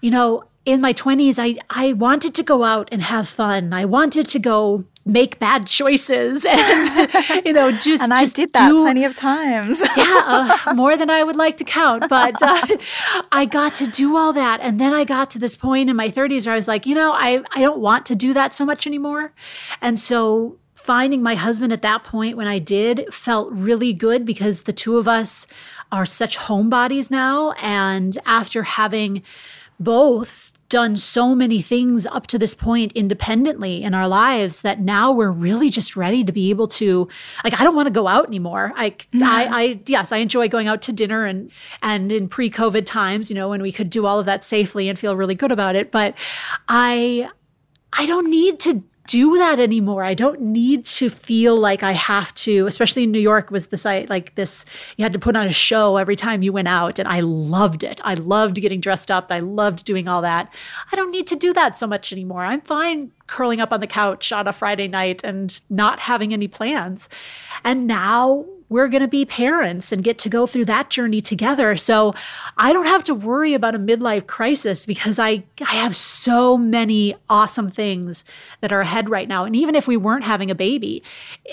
you know, in my 20s I I wanted to go out and have fun. I wanted to go make bad choices and you know just and I just did that do, plenty of times. yeah, uh, more than I would like to count, but uh, I got to do all that and then I got to this point in my 30s where I was like, you know, I I don't want to do that so much anymore. And so finding my husband at that point when I did felt really good because the two of us are such homebodies now and after having both done so many things up to this point independently in our lives that now we're really just ready to be able to like I don't want to go out anymore. I I, I yes, I enjoy going out to dinner and and in pre-COVID times, you know, when we could do all of that safely and feel really good about it, but I I don't need to do that anymore. I don't need to feel like I have to, especially in New York was the site like this, you had to put on a show every time you went out. And I loved it. I loved getting dressed up. I loved doing all that. I don't need to do that so much anymore. I'm fine curling up on the couch on a Friday night and not having any plans. And now we're going to be parents and get to go through that journey together. So I don't have to worry about a midlife crisis because I, I have so many awesome things that are ahead right now. And even if we weren't having a baby,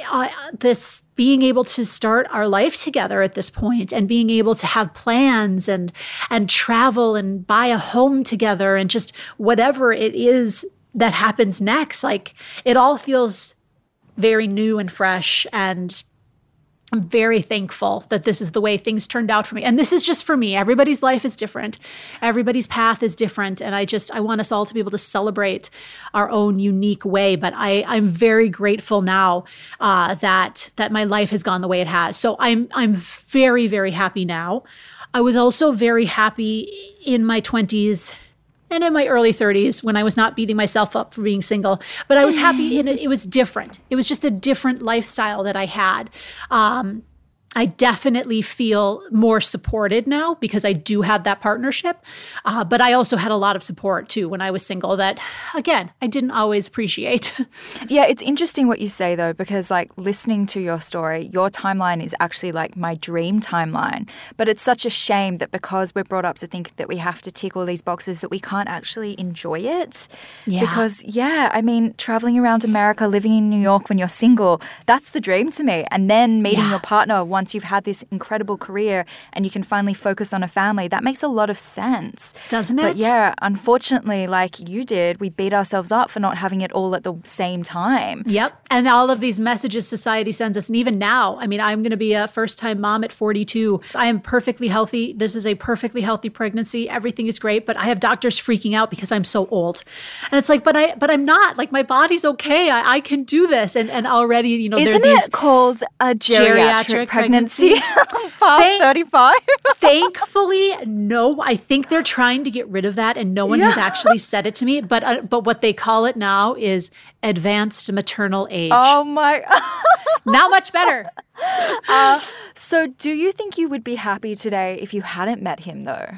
uh, this being able to start our life together at this point and being able to have plans and and travel and buy a home together and just whatever it is that happens next like it all feels very new and fresh and I'm very thankful that this is the way things turned out for me. And this is just for me. Everybody's life is different. Everybody's path is different. And I just, I want us all to be able to celebrate our own unique way. But I, I'm very grateful now uh, that, that my life has gone the way it has. So I'm, I'm very, very happy now. I was also very happy in my 20s and in my early 30s when I was not beating myself up for being single. But I was happy and it. It was different. It was just a different lifestyle that I had. Um, I definitely feel more supported now because I do have that partnership. Uh, but I also had a lot of support too when I was single that, again, I didn't always appreciate. yeah, it's interesting what you say though, because like listening to your story, your timeline is actually like my dream timeline. But it's such a shame that because we're brought up to think that we have to tick all these boxes, that we can't actually enjoy it. Yeah. Because, yeah, I mean, traveling around America, living in New York when you're single, that's the dream to me. And then meeting yeah. your partner once you've had this incredible career and you can finally focus on a family, that makes a lot of sense. Doesn't it? But yeah, unfortunately, like you did, we beat ourselves up for not having it all at the same time. Yep. And all of these messages society sends us. And even now, I mean, I'm going to be a first time mom at 42. I am perfectly healthy. This is a perfectly healthy pregnancy. Everything is great, but I have doctors freaking out because I'm so old. And it's like, but I, but I'm not. Like my body's okay. I, I can do this. And and already, you know, isn't it called a geriatric, geriatric pregnancy? Pregnancy past Thank- 35. thankfully, no. I think they're trying to get rid of that, and no one yeah. has actually said it to me. But uh, but what they call it now is advanced maternal age. Oh my! Not much better. Uh, so, do you think you would be happy today if you hadn't met him, though?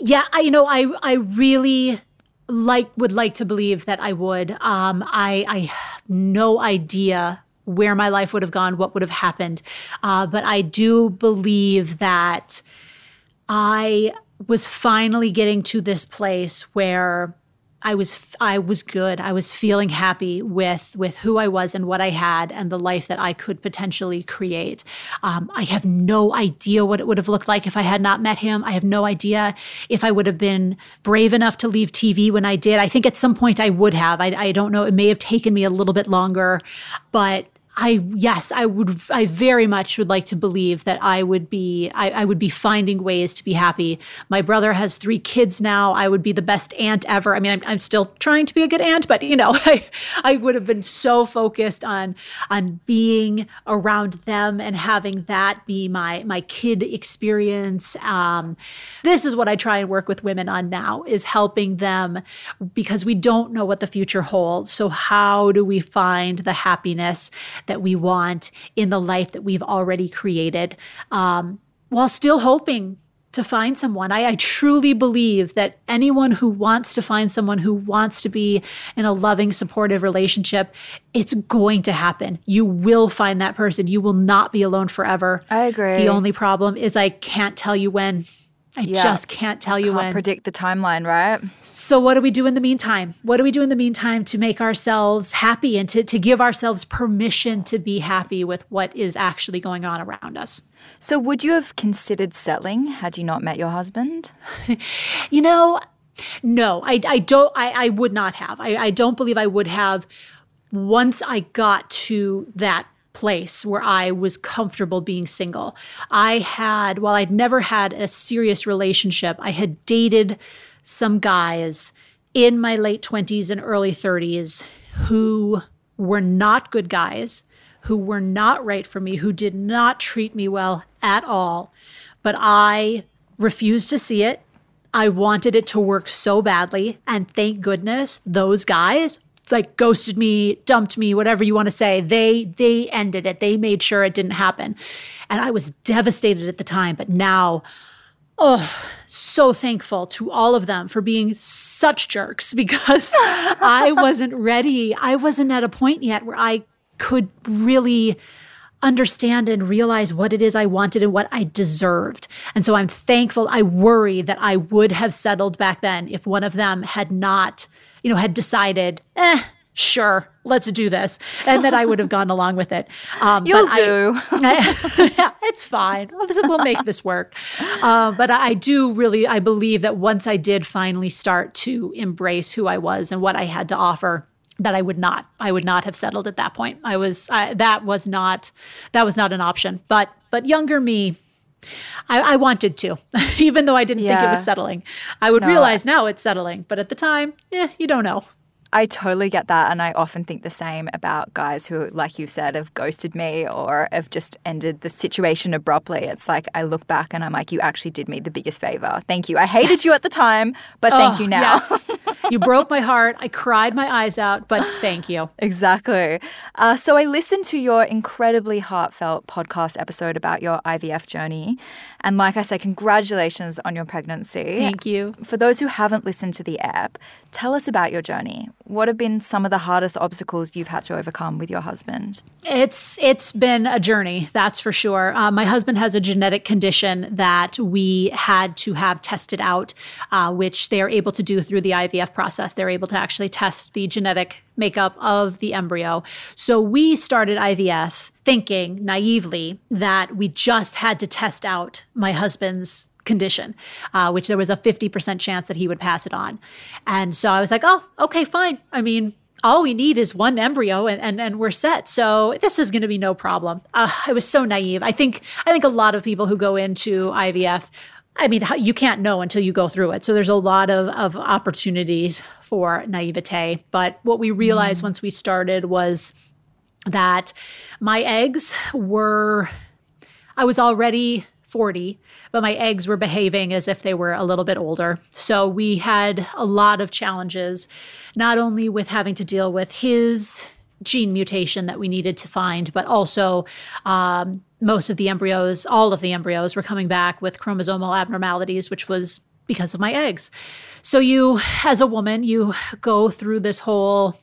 Yeah, I, you know, I I really like would like to believe that I would. Um, I I have no idea where my life would have gone, what would have happened. Uh, but I do believe that I was finally getting to this place where I was I was good. I was feeling happy with with who I was and what I had and the life that I could potentially create. Um, I have no idea what it would have looked like if I had not met him. I have no idea if I would have been brave enough to leave TV when I did. I think at some point I would have. I, I don't know. It may have taken me a little bit longer, but I yes, I would I very much would like to believe that I would be I, I, would be finding ways to be happy. My brother has three kids now. I would be the best aunt ever. I mean, I'm, I'm still trying to be a good aunt, but you know, I I would have been so focused on on being around them and having that be my my kid experience. Um, this is what I try and work with women on now is helping them because we don't know what the future holds. So how do we find the happiness? That we want in the life that we've already created um, while still hoping to find someone. I, I, truly believe that anyone who wants to find someone who wants to be in a loving, supportive relationship, it's going to happen. You will find that person. You will not be alone forever. I agree. The only problem is I can't tell you when. I yeah. just can't tell you can't when. Predict the timeline, right? So, what do we do in the meantime? What do we do in the meantime to make ourselves happy and to, to give ourselves permission to be happy with what is actually going on around us? So, would you have considered settling had you not met your husband? you know, no, I, I don't. I, I would not have. I, I don't believe I would have once I got to that place where I was comfortable being single. I had, while I'd never had a serious relationship, I had dated some guys in my late 20s and early 30s who were not good guys, who were not right for me, who did not treat me well at all. But I refused to see it. I wanted it to work so badly. And thank goodness those guys like ghosted me, dumped me, whatever you want to say. They they ended it. They made sure it didn't happen. And I was devastated at the time, but now oh, so thankful to all of them for being such jerks because I wasn't ready. I wasn't at a point yet where I could really understand and realize what it is I wanted and what I deserved. And so I'm thankful. I worry that I would have settled back then if one of them had not you know, had decided, eh, sure, let's do this, and that I would have gone along with it. Um, You'll do. I, yeah, it's fine. We'll make this work. Uh, but I do really, I believe that once I did finally start to embrace who I was and what I had to offer, that I would not, I would not have settled at that point. I was, I, that was not, that was not an option. But, but younger me, I, I, wanted to, even though I didn't yeah. think it was settling. I would no. realize now it's settling, but at the time, eh, you don't know. I totally get that. And I often think the same about guys who, like you said, have ghosted me or have just ended the situation abruptly. It's like I look back and I'm like, you actually did me the biggest favor. Thank you. I hated yes. you at the time, but oh, thank you now. Yes. you broke my heart. I cried my eyes out, but thank you. Exactly. Uh, so I listened to your incredibly heartfelt podcast episode about your IVF journey. And like I said, congratulations on your pregnancy. Thank you. For those who haven't listened to the app, tell us about your journey. What have been some of the hardest obstacles you've had to overcome with your husband? It's it's been a journey, that's for sure. Uh, my husband has a genetic condition that we had to have tested out, uh, which they are able to do through the IVF process. They're able to actually test the genetic makeup of the embryo. So we started IVF thinking naively that we just had to test out my husband's condition, uh, which there was a 50% chance that he would pass it on. And so I was like, oh, okay, fine. I mean, all we need is one embryo and, and, and we're set. So this is going to be no problem. Uh, I was so naive. I think I think a lot of people who go into IVF I mean, you can't know until you go through it. So there's a lot of, of opportunities for naivete. But what we realized mm. once we started was that my eggs were, I was already 40, but my eggs were behaving as if they were a little bit older. So we had a lot of challenges, not only with having to deal with his gene mutation that we needed to find, but also um, most of the embryos, all of the embryos, were coming back with chromosomal abnormalities, which was because of my eggs. So you, as a woman, you go through this whole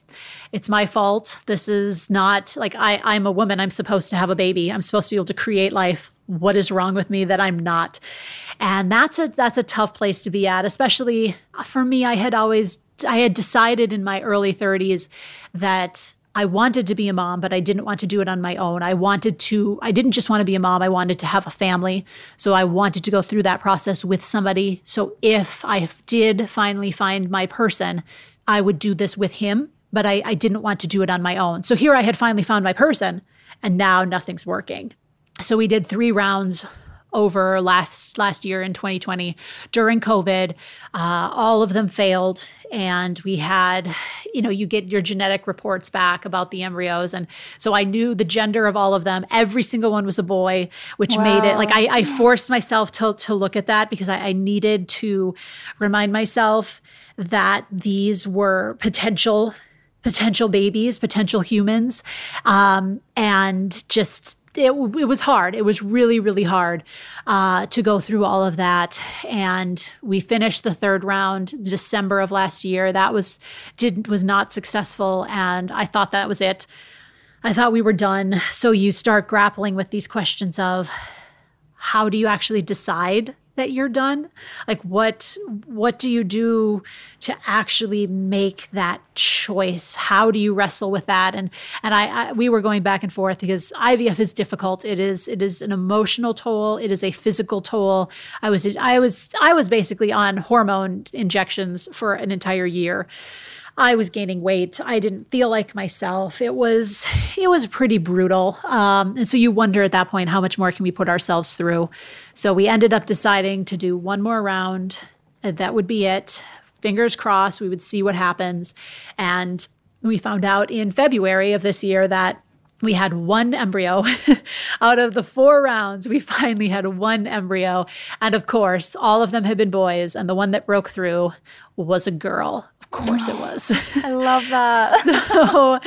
it's my fault. This is not like I, I'm a woman. I'm supposed to have a baby. I'm supposed to be able to create life. What is wrong with me that I'm not? And that's a that's a tough place to be at, especially uh, for me. I had always I had decided in my early 30s that I wanted to be a mom, but I didn't want to do it on my own. I wanted to, I didn't just want to be a mom, I wanted to have a family. So I wanted to go through that process with somebody. So if I did finally find my person, I would do this with him, but I, I didn't want to do it on my own. So here I had finally found my person. and now nothing's working. So we did three rounds over last last year in 2020 during COVID. Uh, all of them failed, and we had, you know, you get your genetic reports back about the embryos, and so I knew the gender of all of them. Every single one was a boy, which wow. made it like I, I, forced myself to to look at that because I, I needed to remind myself that these were potential potential babies, potential humans, um, and just it, it was hard. It was really, really hard uh, to go through all of that. And we finished the third round December of last year. That was did was not successful, and I thought that was it. I thought we were done. So you start grappling with these questions of how do you actually decide that you're done? Like what what do you do to actually make that choice? How do you wrestle with that? And and I, I, we were going back and forth because ivf is difficult. It is it is an emotional toll. It is a physical toll. I was i was i was basically on hormone injections for an entire year I was gaining weight. I didn't feel like myself. It was it was pretty brutal. Um, and so you wonder at that point how much more can we put ourselves through. So we ended up deciding to do one more round. That would be it. Fingers crossed. We would see what happens. And we found out in February of this year that we had one embryo out of the four rounds we finally had one embryo and of course all of them had been boys and the one that broke through was a girl course it was. I love that. so,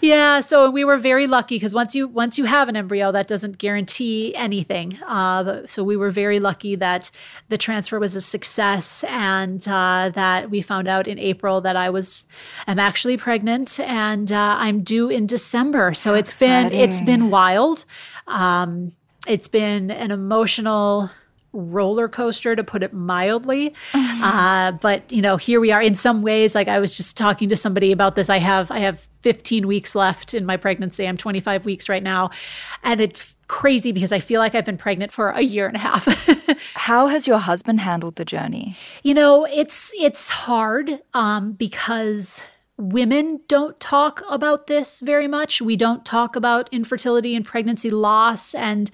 yeah, so we were very lucky because once you once you have an embryo, that doesn't guarantee anything. Uh, so we were very lucky that the transfer was a success, and uh, that we found out in April that I was I'm actually pregnant, and uh, I'm due in December. So How it's exciting. been it's been wild. Um, it's been an emotional roller coaster to put it mildly. Mm-hmm. uh, but you know here we are. In some ways like i was just talking to somebody about this. I have i have 15 weeks left in my pregnancy. I'm 25 weeks right now. And it's crazy because i feel like i've been pregnant for a year and a half. How has your husband handled the journey? You know it's it's hard um, because women don't talk about this very much. We don't talk about infertility and pregnancy loss and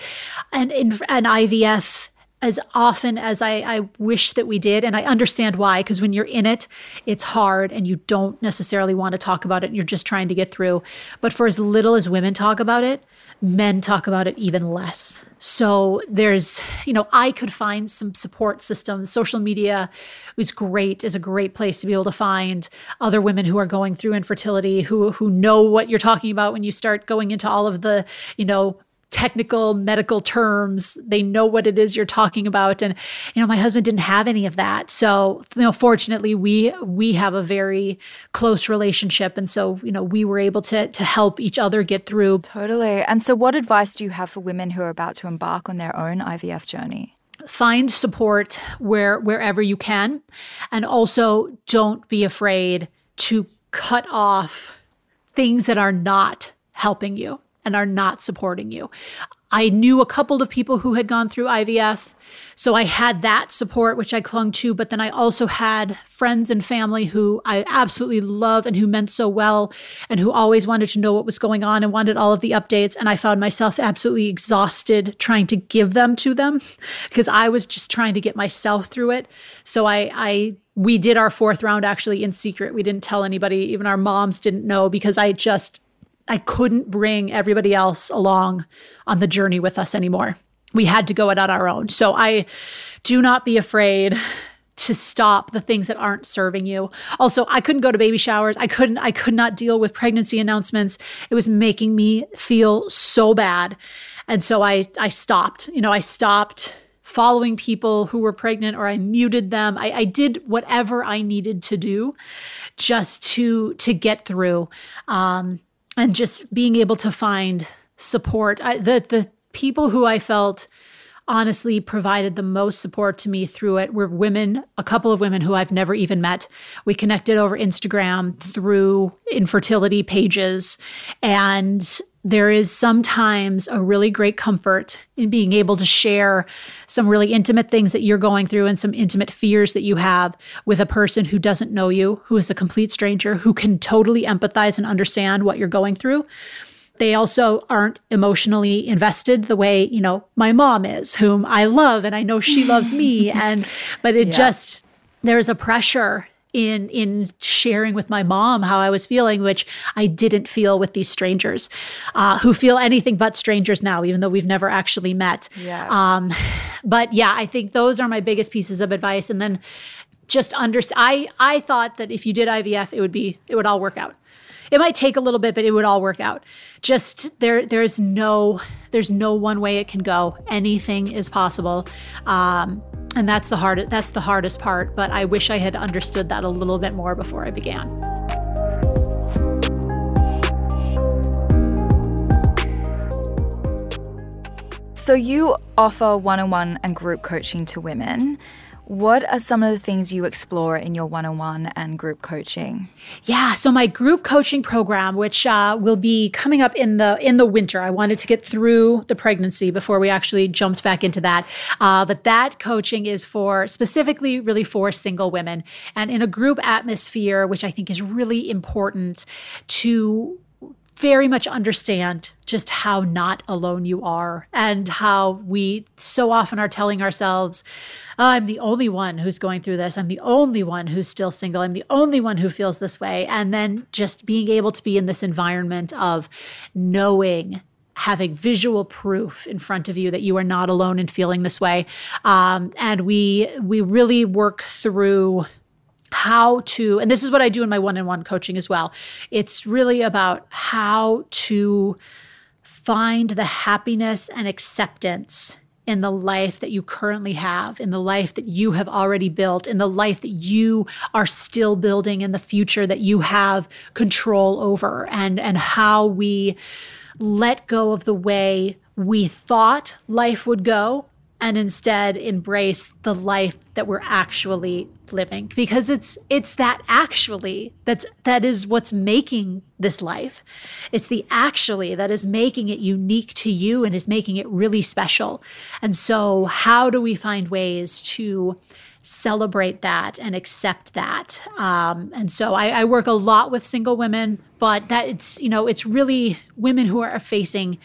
and and IVF as often as I, I wish that we did. And I understand why, because when you're in it, it's hard and you don't necessarily want to talk about it and you're just trying to get through. But for as little as women talk about it, men talk about it even less. So there's, you know, I could find some support systems. Social media is great, is a great place to be able to find other women who are going through infertility, who who know what you're talking about when you start going into all of the, you know, technical medical terms. They know what it is you're talking about. And, you know, my husband didn't have any of that. So, you know, fortunately we we have a very close relationship. And so, you know, we were able to to help each other get through. Totally. And so what advice do you have for women who are about to embark on their own IVF journey? Find support where wherever you can. And also don't be afraid to cut off things that are not helping you and are not supporting you. I knew a couple of people who had gone through IVF. So I had that support, which I clung to. But then I also had friends and family who I absolutely love and who meant so well and who always wanted to know what was going on and wanted all of the updates. And I found myself absolutely exhausted trying to give them to them because I was just trying to get myself through it. So I, I, we did our fourth round actually in secret. We didn't tell anybody, even our moms didn't know because I just I couldn't bring everybody else along on the journey with us anymore. We had to go it on our own. So I do not be afraid to stop the things that aren't serving you. Also, I couldn't go to baby showers. I couldn't I could not deal with pregnancy announcements. It was making me feel so bad. And so I I stopped. You know, I stopped following people who were pregnant or I muted them. I, I did whatever I needed to do just to to get through. Um, and just being able to find support. I, the the people who I felt honestly provided the most support to me through it were women, a couple of women who I've never even met. We connected over Instagram through infertility pages. And there is sometimes a really great comfort in being able to share some really intimate things that you're going through and some intimate fears that you have with a person who doesn't know you, who is a complete stranger, who can totally empathize and understand what you're going through they also aren't emotionally invested the way you know my mom is whom i love and i know she loves me and but it yeah. just there's a pressure in in sharing with my mom how I was feeling, which I didn't feel with these strangers, uh, who feel anything but strangers now, even though we've never actually met. Yeah. Um, but yeah, I think those are my biggest pieces of advice. And then just understand. I I thought that if you did IVF, it would be it would all work out. It might take a little bit, but it would all work out. Just there, there's no, there's no one way it can go. Anything is possible. Um, and that's the hard that's the hardest part but i wish i had understood that a little bit more before i began. So you offer one-on-one and group coaching to women what are some of the things you explore in your one on one and group coaching? Yeah, so my group coaching program, which uh, will be coming up in the in the winter, I wanted to get through the pregnancy before we actually jumped back into that. Uh, but that coaching is for specifically really for single women and in a group atmosphere, which I think is really important to very much understand just how not alone you are and how we so often are telling ourselves, oh, I'm the only one who's going through this. I'm the only one who's still single. I'm the only one who feels this way. And then just being able to be in this environment of knowing having visual proof in front of you that you are not alone in feeling this way. Um, and we we really work through how to, and this is what I do in my one on one coaching as well. It's really about how to find the happiness and acceptance in the life that you currently have, in the life that you have already built, in the life that you are still building, in the future that you have control over, and, and how we let go of the way we thought life would go and instead embrace the life that we're actually living. Because it's it's that actually that's that is what's making this life. It's the actually that is making it unique to you and is making it really special. And so how do we find ways to celebrate that and accept that. Um, and so I, I, work a lot with single women, but that it's you know it's really women who are facing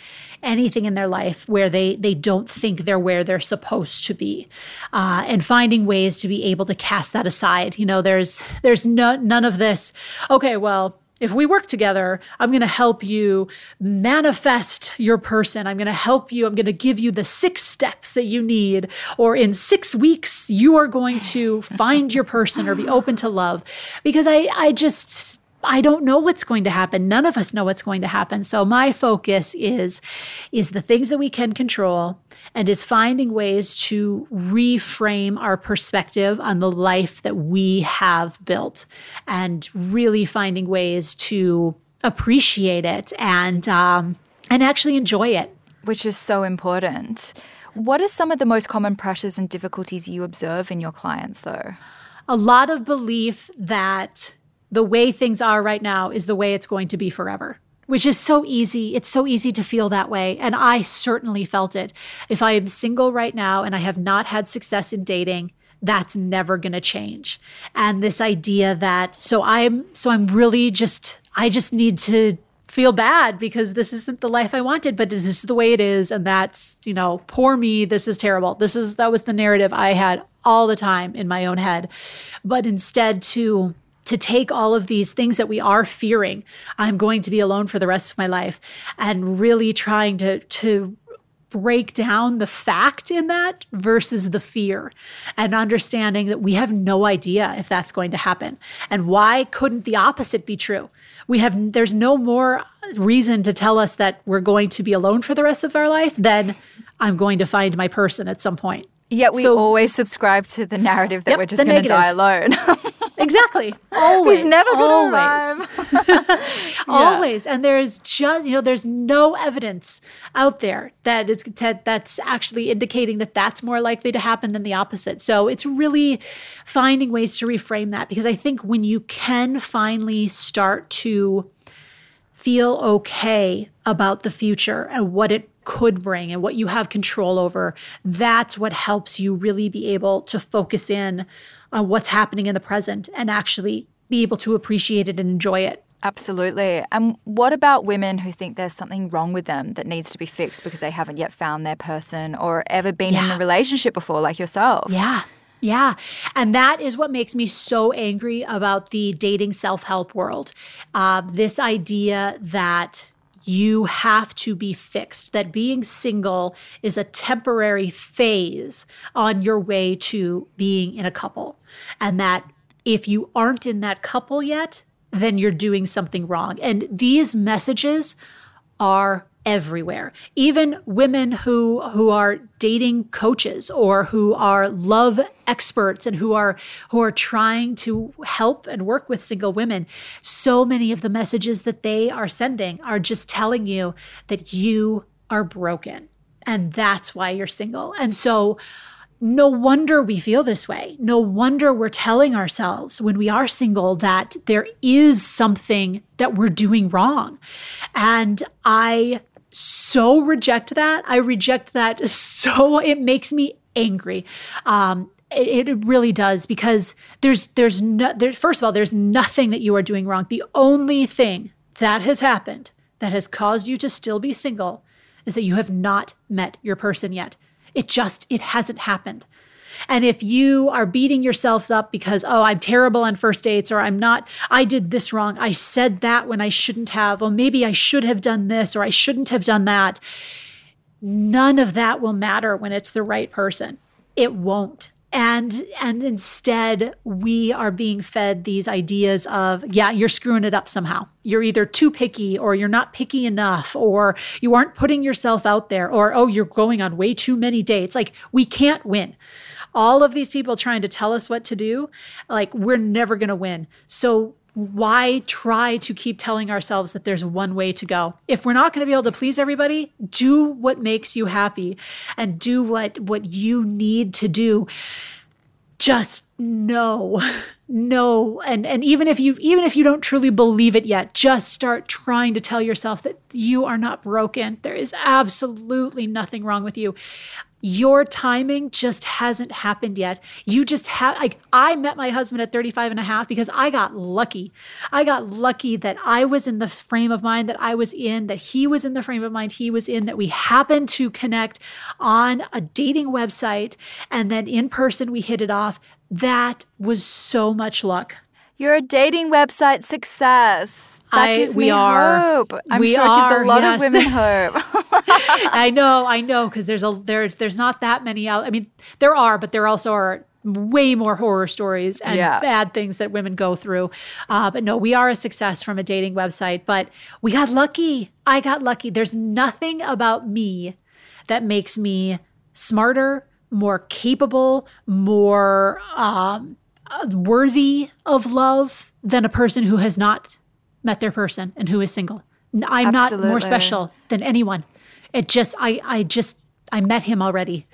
anything in their life where they they don't think they're where they're supposed to be, uh, and finding ways to be able to cast that aside. You know, there's there's no, none of this. Okay, well if we work together, I'm going to help you manifest your person. I'm going to help you. I'm going to give you the six steps that you need. Or in six weeks, you are going to find your person or be open to love. Because I, I just, I don't know what's going to happen. None of us know what's going to happen. So my focus is is the things that we can control and is finding ways to reframe our perspective on the life that we have built and really finding ways to appreciate it and um, and actually enjoy it which is so important what are some of the most common pressures and difficulties you observe in your clients though a lot of belief that the way things are right now is the way it's going to be forever which is so easy. It's so easy to feel that way. And I certainly felt it. If I am single right now and I have not had success in dating, that's never going to change. And this idea that so I'm so I'm really just I just need to feel bad because this isn't the life I wanted, but this is the way it is and that's, you know, poor me, this is terrible. This is that was the narrative I had all the time in my own head. But instead to to take all of these things that we are fearing. I'm going to be alone for the rest of my life. And really trying to to break down the fact in that versus the fear and understanding that we have no idea if that's going to happen. And why couldn't the opposite be true? We have there's no more reason to tell us that we're going to be alone for the rest of our life than i'm going to find my person at some point. Yet we so, always subscribe to the narrative that yep, we're just going to die alone. exactly. Always. He's never going to arrive. always. And there's just, you know, there's no evidence out there that is that that's actually indicating that that's more likely to happen than the opposite. So it's really finding ways to reframe that because I think when you can finally start to feel okay about the future and what it could bring and what you have control over, that's what helps you really be able to focus in on what's happening in the present and actually be able to appreciate it and enjoy it. Absolutely. And what about women who think there's something wrong with them that needs to be fixed because they haven't yet found their person or ever been yeah. in a relationship before, like yourself? Yeah. Yeah. And that is what makes me so angry about the dating self help world. Uh, this idea that you have to be fixed, that being single is a temporary phase on your way to being in a couple. And that if you aren't in that couple yet, then you're doing something wrong. And these messages are everywhere. Even women who who are dating coaches or who are love experts and who are who are trying to help and work with single women, so many of the messages that they are sending are just telling you that you are broken and that's why you're single. And so no wonder we feel this way. No wonder we're telling ourselves when we are single that there is something that we're doing wrong. And I so reject that. I reject that so it makes me angry. Um, it, really does because there's there's no there's first of all there's nothing that you are doing wrong. The only thing that has happened that has caused you to still be single is that you have not met your person yet. It just it hasn't happened. And if you are beating yourselves up because, oh, I'm terrible on first dates, or I'm not, I did this wrong, I said that when I shouldn't have, or maybe I should have done this, or I shouldn't have done that, none of that will matter when it's the right person. It won't. And and instead we are being fed these ideas of yeah you're screwing it up somehow. You're either too picky or you're not picky enough or you aren't putting yourself out there or oh you're going on way too many dates. Like we can't win all of these people trying to tell us what to do, like we're never going to win. So why try to keep telling ourselves that there's one way to go? If we're not going to be able to please everybody, do what makes you happy and do what what you need to do. Just know no and and even if you even if you don't truly believe it yet just start trying to tell yourself that you are not broken there is absolutely nothing wrong with you your timing just hasn't happened yet. You just have, like, I met my husband at 35 and a half because I got lucky. I got lucky that I was in the frame of mind that I was in, that he was in the frame of mind he was in, that we happened to connect on a dating website. And then in person, we hit it off. That was so much luck. You're a dating website success. That I, gives we me are, hope. I'm we sure are, it gives a lot yes. of women hope. I know, I know, because there's a there there's not that many out. I mean, there are, but there also are way more horror stories and yeah. bad things that women go through. Uh, but no, we are a success from a dating website, but we got lucky. I got lucky. There's nothing about me that makes me smarter, more capable, more um, Uh, worthy of love than a person who has not met their person and who is single. I'm Absolutely. not more special than anyone. It just, I, I just, I met him already.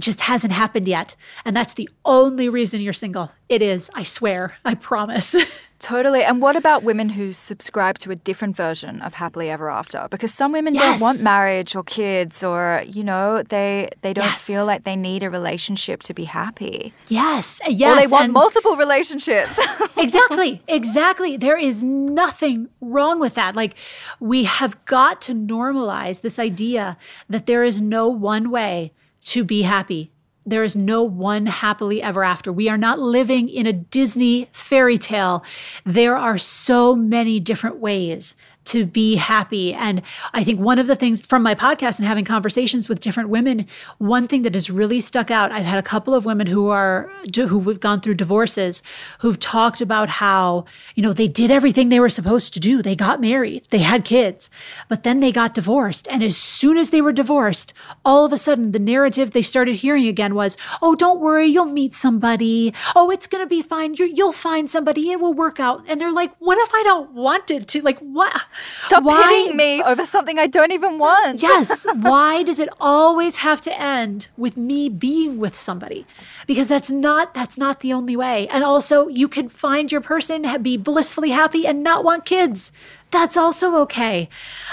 It just hasn't happened yet. And that's the only reason you're single. It is, I swear, I promise. totally. And what about women who subscribe to a different version of happily ever after? Because some women yes. don't want marriage or kids or, you know, they they don't yes. feel like they need a relationship to be happy. Yes. Yes. Or they want and multiple relationships. exactly. Exactly. There is nothing wrong with that. Like we have got to normalize this idea that there is no one way to be happy. There is no one happily ever after. We are not living in a Disney fairy tale. There are so many different ways to be happy. And I think one of the things from my podcast and having conversations with different women, one thing that has really stuck out, I've had a couple of women who are who have gone through divorces who've talked about how, you know, they did everything they were supposed to do. They got married, they had kids, but then they got divorced. And as soon as they were divorced, all of a sudden the narrative they started hearing again was, "Oh, don't worry, you'll meet somebody. Oh, it's going to be fine. you will find somebody. It will work out." And they're like, "What if I don't want it to? Like, what?" Stop why, hitting me over something I don't even want. yes. Why does it always have to end with me being with somebody? Because that's not that's not the only way. And also, you can find your person, be blissfully happy, and not want kids. That's also okay.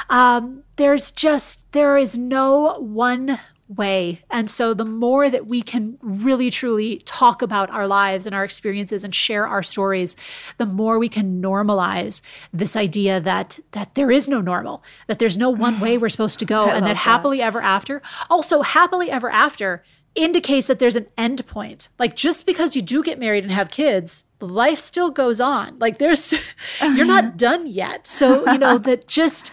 Um, there's just there is no one way. And so the more that we can really truly talk about our lives and our experiences and share our stories, the more we can normalize this idea that that there is no normal, that there's no one way we're supposed to go and that, that happily ever after. Also, happily ever after indicates that there's an end point. Like just because you do get married and have kids, life still goes on. Like there's you're not done yet. So, you know, that just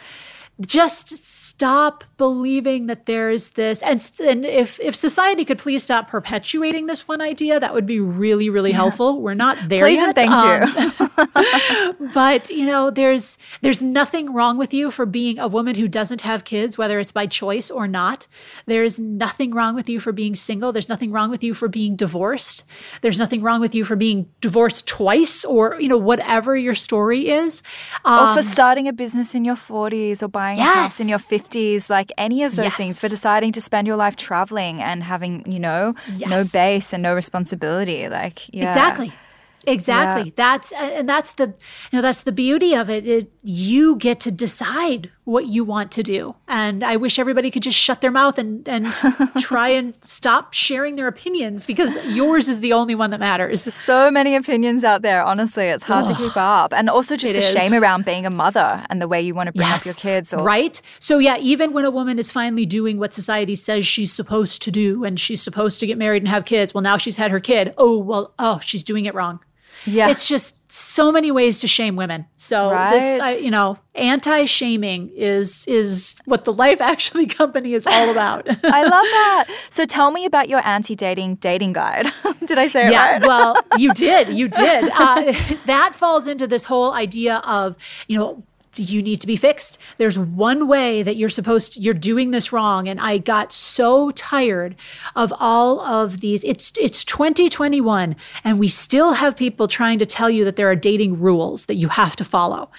just stop believing that there's this. And, and if if society could please stop perpetuating this one idea that would be really really yeah. helpful. We're not there please yet and thank um, you but you know there's there's nothing wrong with you for being a woman who doesn't have kids whether it's by choice or not. There's nothing wrong with you for being single. There's nothing wrong with you for being divorced. There's nothing wrong with you for being divorced twice or you know whatever your story is. Um, or for um, starting a business in your 40s or buying yes. a house in your 50s, like any of those yes. things, for deciding to spend your life traveling and having, you know, yes. no base and no responsibility. Like, yeah. Exactly. Exactly. Yeah. That's uh, and that's the you know that's the beauty of it. it. You get to decide what you want to do. And I wish everybody could just shut their mouth and and try and stop sharing their opinions because yours is the only one that matters. There's so many opinions out there. Honestly, it's hard oh, to keep up. And also just the is. shame around being a mother and the way you want to bring yes. up your kids. Or- right. So yeah, even when a woman is finally doing what society says she's supposed to do and she's supposed to get married and have kids, well now she's had her kid. Oh well, oh she's doing it wrong. Yeah. It's just so many ways to shame women. So right. this, I, you know, anti-shaming is is what the Life Actually company is all about. I love that. So tell me about your anti-dating dating guide. did I say it yeah, right? well, you did. You did. Uh, that falls into this whole idea of, you know, you need to be fixed. There's one way that you're supposed to, you're doing this wrong and I got so tired of all of these it's it's 2021 and we still have people trying to tell you that there are dating rules that you have to follow.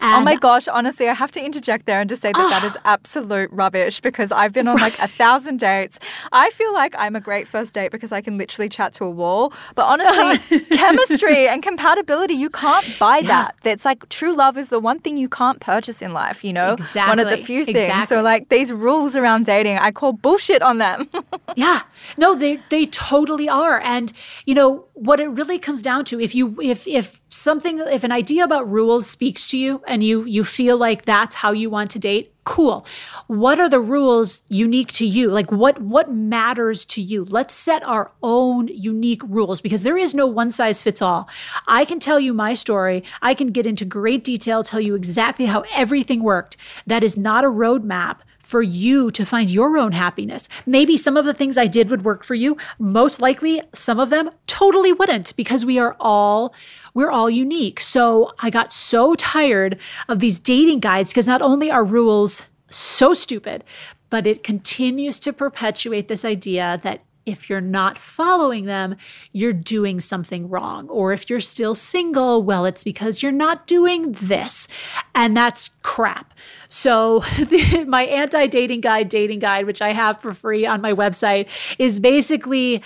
And, oh my gosh, honestly, I have to interject there and just say that that is ah. absolute rubbish because I've been on like a thousand dates. I feel like I'm a great first date because I can literally chat to a wall, but honestly, chemistry and compatibility, you can't buy that. Yeah. It's like true love is the one thing you can't can't purchase in life, you know? Exactly. One of the few things. Exactly. So like these rules around dating, I call bullshit on them. yeah. No, they they totally are. And you know, what it really comes down to if you if if something if an idea about rules speaks to you and you you feel like that's how you want to date, cool. What are the rules unique to you? Like what what matters to you? Let's set our own unique rules because there is no one size fits all. I can tell you my story. I can get into great detail tell you exactly how everything worked. That is not a roadmap for you to find your own happiness. Maybe some of the things I did would work for you. Most likely, some of them totally wouldn't because we are all we're all unique. So, I got so tired of these dating guides because not only are rules so stupid, but it continues to perpetuate this idea that if you're not following them, you're doing something wrong. Or if you're still single, well, it's because you're not doing this. And that's crap. So, the, my anti dating guide, dating guide, which I have for free on my website, is basically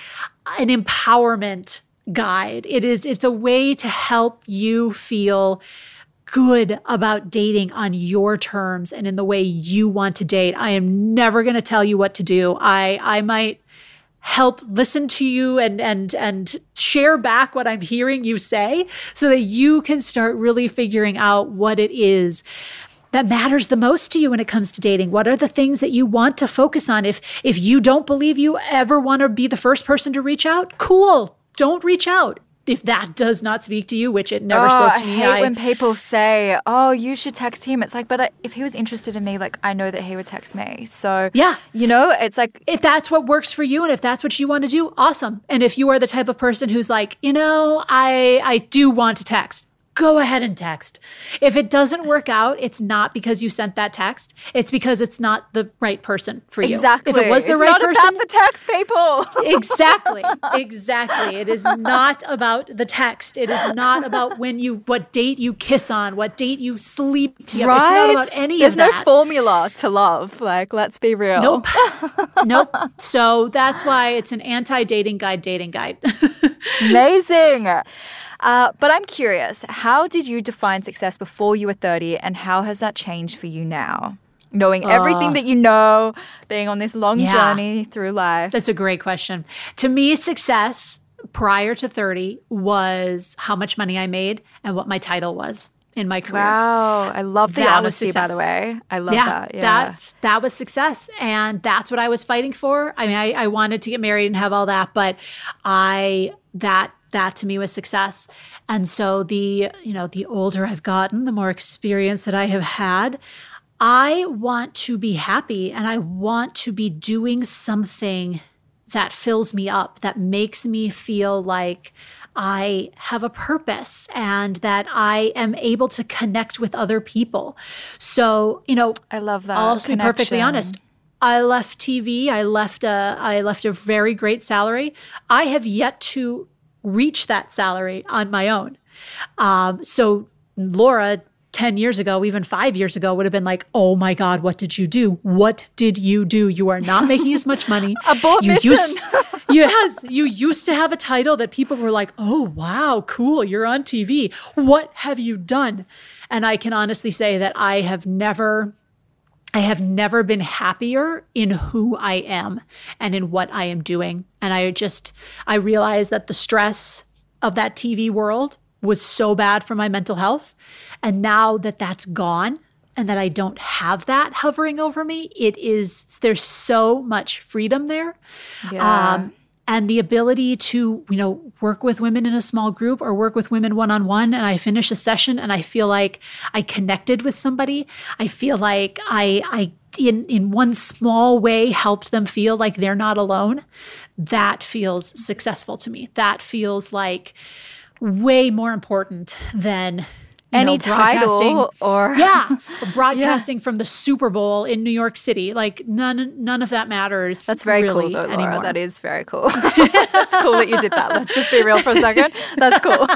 an empowerment guide. It is, it's a way to help you feel good about dating on your terms and in the way you want to date. I am never going to tell you what to do. I I might help listen to you and and and share back what I'm hearing you say so that you can start really figuring out what it is that matters the most to you when it comes to dating. What are the things that you want to focus on? If if you don't believe you ever want to be the first person to reach out cool don't reach out if that does not speak to you, which it never oh, spoke to I me. Hate I hate when people say, "Oh, you should text him." It's like, but I, if he was interested in me, like I know that he would text me. So yeah, you know, it's like if that's what works for you, and if that's what you want to do, awesome. And if you are the type of person who's like, you know, I I do want to text go ahead and text. If it doesn't work out, it's not because you sent that text. It's because it's not the right person for you. Exactly. If it was the it's right not person, about the text, people. exactly. Exactly. It is not about the text. It is not about when you what date you kiss on, what date you sleep together. Right? It's not about any There's of that. There's no formula to love. Like, let's be real. Nope. nope. So that's why it's an anti-dating guide dating guide. Amazing. Uh, but I'm curious, how did you define success before you were 30 and how has that changed for you now? knowing everything that you know, being on this long Yeah. journey through life? That's a great question. To me, success prior to 30 was how much money I made and what my title was in my career. Wow, I love the That honesty, by the way. I love yeah, that. Yeah. that that was success, and that's what I was fighting for. I mean, I, I wanted to get married and have all that, but I that that to me was success. And so the you know the older I've gotten, the more experience that I have had. I want to be happy, and I want to be doing something that fills me up, that makes me feel like I have a purpose and that I am able to connect with other people. So, you know, I love that. I'll also be perfectly honest. I left TV. I left a I left a very great salary. I have yet to reach that salary on my own. Um, so Laura, ten years ago, even five years ago, would have been like, "Oh my God, what did you do? What did you do? You are not making as much money. Abort you mission." used, yes, you used to have a title that people were like, "Oh wow, cool, you're on TV. What have you done?" And I can honestly say that I have never I have never been happier in who I am and in what I am doing. And I just, I realized that the stress of that TV world was so bad for my mental health. And now that that's gone and that I don't have that hovering over me, it is, there's so much freedom there. Yeah. Um, and the ability to, you know, work with women in a small group or work with women one on one. And I finish a session and I feel like I connected with somebody. I feel like I, I, in, in one small way helped them feel like they're not alone. That feels successful to me. That feels like way more important than Any know, title or yeah, broadcasting from the Super Bowl in New York City. Like none, none of that matters. That's very really cool, though, Laura. anymore. That is very cool. That's cool that you did that. Let's just be real for a second. That's cool.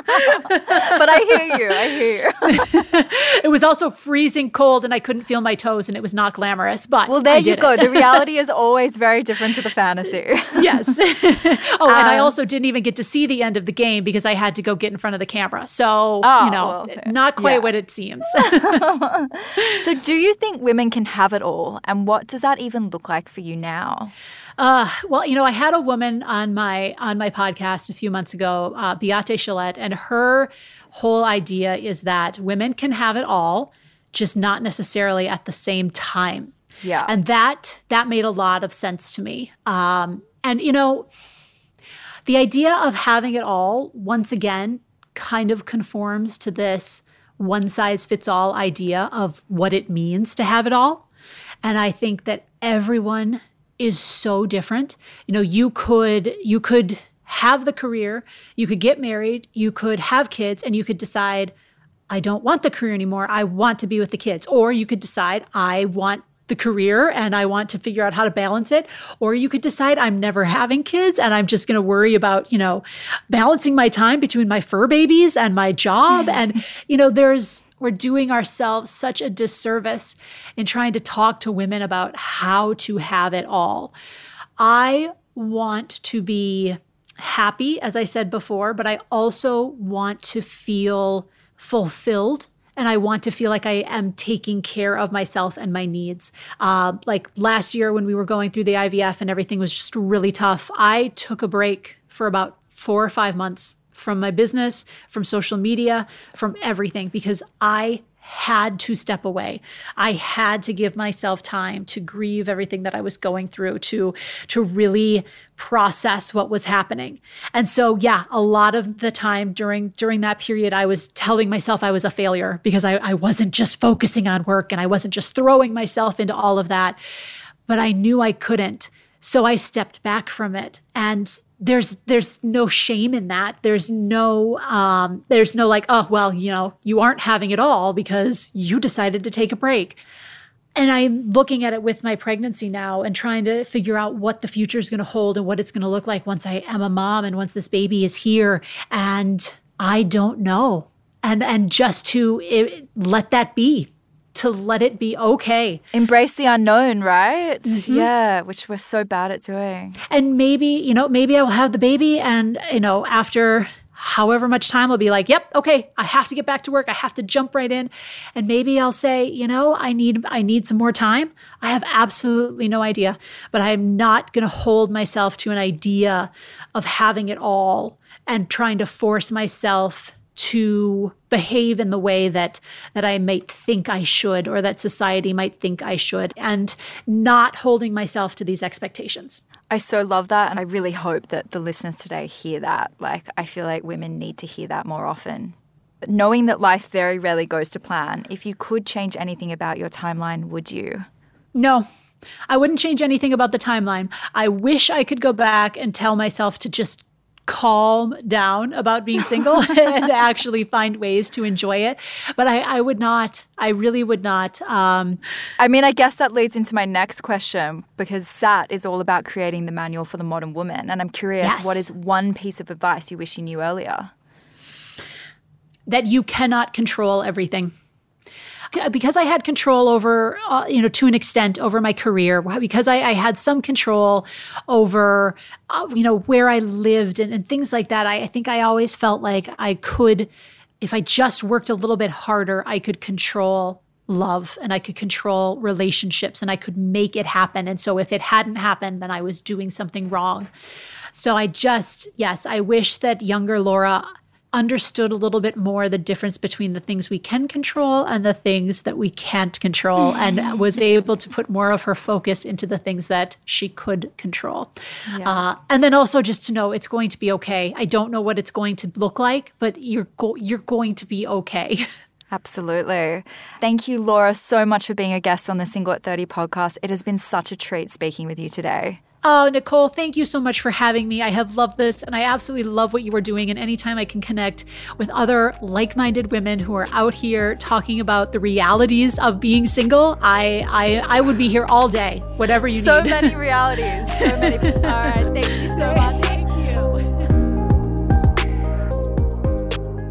but I hear you. I hear you. It was also freezing cold, and I couldn't feel my toes, and it was not glamorous. But Well, there you go. The reality is always very different to the fantasy. yes. oh, and I Um, also didn't even get to see the end of the game because I had to go get in front of the camera. So Oh, you know, not quite Yeah. what it seems. so, do you think women can have it all? And what does that even look like for you now? Uh, well, you know, I had a woman on my on my podcast a few months ago, uh, Beate Chalette, and her whole idea is that women can have it all, just not necessarily at the same time. Yeah. and that that made a lot of sense to me. Um, and you know, the idea of having it all once again kind of conforms to this one size fits all idea of what it means to have it all. And I think that everyone is so different. You know, you could you could have the career, you could get married, you could have kids and you could decide I don't want the career anymore. I want to be with the kids. Or you could decide I want the career and I want to figure out how to balance it. Or you could decide I'm never having kids and I'm just going to worry about, you know, balancing my time between my fur babies and my job. and, you know, there's, we're doing ourselves such a disservice in trying to talk to women about how to have it all. I want to be happy, as I said before, but I also want to feel fulfilled and I want to feel like I am taking care of myself and my needs. Uh, like last year when we were going through the IVF and everything was just really tough, I took a break for about four or five months from my business, from social media, from everything because I had to step away. I had to give myself time to grieve everything that I was going through, to to really process what was happening. And so yeah, a lot of the time during during that period, I was telling myself I was a failure because I, I wasn't just focusing on work and I wasn't just throwing myself into all of that. But I knew I couldn't. So I stepped back from it. And there's there's no shame in that. There's no um there's no like oh well you know you aren't having it all because you decided to take a break. And i'm looking at it with my pregnancy now and trying to figure out what the future is going to hold and what it's going to look like once i am a mom and once this baby is here. And i don't know. And and just to it, let that be to let it be okay Embrace the unknown, right? Mm-hmm. Yeah, which we're so bad at doing. and maybe you know maybe i will have the baby and you know after however much time I'll be like, yep, okay, I have to get back to work. I have to jump right in. And maybe I'll say, you know, I need I need some more time. I have absolutely no idea, but I'm not going to hold myself to an idea of having it all and trying to force myself to behave in the way that that I might think I should or that society might think I should and not holding myself to these expectations. I so love that. And I really hope that the listeners today hear that. Like, I feel like women need to hear that more often. But knowing that life very rarely goes to plan, if you could change anything about your timeline, would you? No, I wouldn't change anything about the timeline. I wish I could go back and tell myself to just calm down about being single and actually find ways to enjoy it. But I, I would not, I really would not. Um, I mean, I guess that leads into my next question because SAT is all about creating the manual for the modern woman. And I'm curious, yes. what is one piece of advice you wish you knew earlier? That you cannot control everything because I had control over, uh, you know, to an extent over my career, because I, I had some control over, uh, you know, where I lived and, and things like that. I, I think I always felt like I could, if I just worked a little bit harder, I could control love and I could control relationships and I could make it happen. And so if it hadn't happened, then I was doing something wrong. So I just, yes, I wish that younger Laura understood a little bit more the difference between the things we can control and the things that we can't control and was able to put more of her focus into the things that she could control. Yeah. Uh, and then also just to know it's going to be okay. I don't know what it's going to look like, but you're go- you're going to be okay. Absolutely. Thank you, Laura, so much for being a guest on the Single at 30 podcast. It has been such a treat speaking with you today. Oh, Nicole, thank you so much for having me. I have loved this and I absolutely love what you are doing. And anytime I can connect with other like minded women who are out here talking about the realities of being single, I, I, I would be here all day, whatever you so need. So many realities. So many. all right. Thank you so much.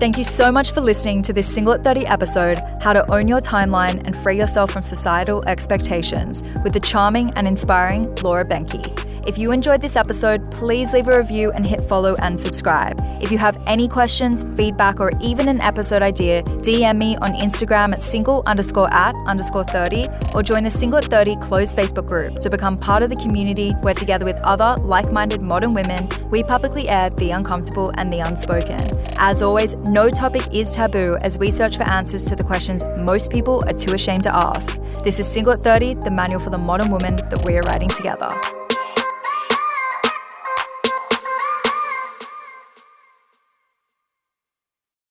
Thank you. So much for listening to this Single at 30 episode How to Own Your Timeline and Free Yourself from Societal Expectations with the charming and inspiring Laura Behnke. If you enjoyed this episode, please leave a review and hit follow and subscribe. If you have any questions, feedback, or even an episode idea, DM me on Instagram at single underscore at underscore 30 or join the Single at 30 closed Facebook group to become part of the community where together with other like-minded modern women, we publicly air the uncomfortable and the unspoken. As always, no topic is taboo as we search for answers to the questions most people are too ashamed to ask. This is Single at 30, the manual for the modern woman that we are writing together.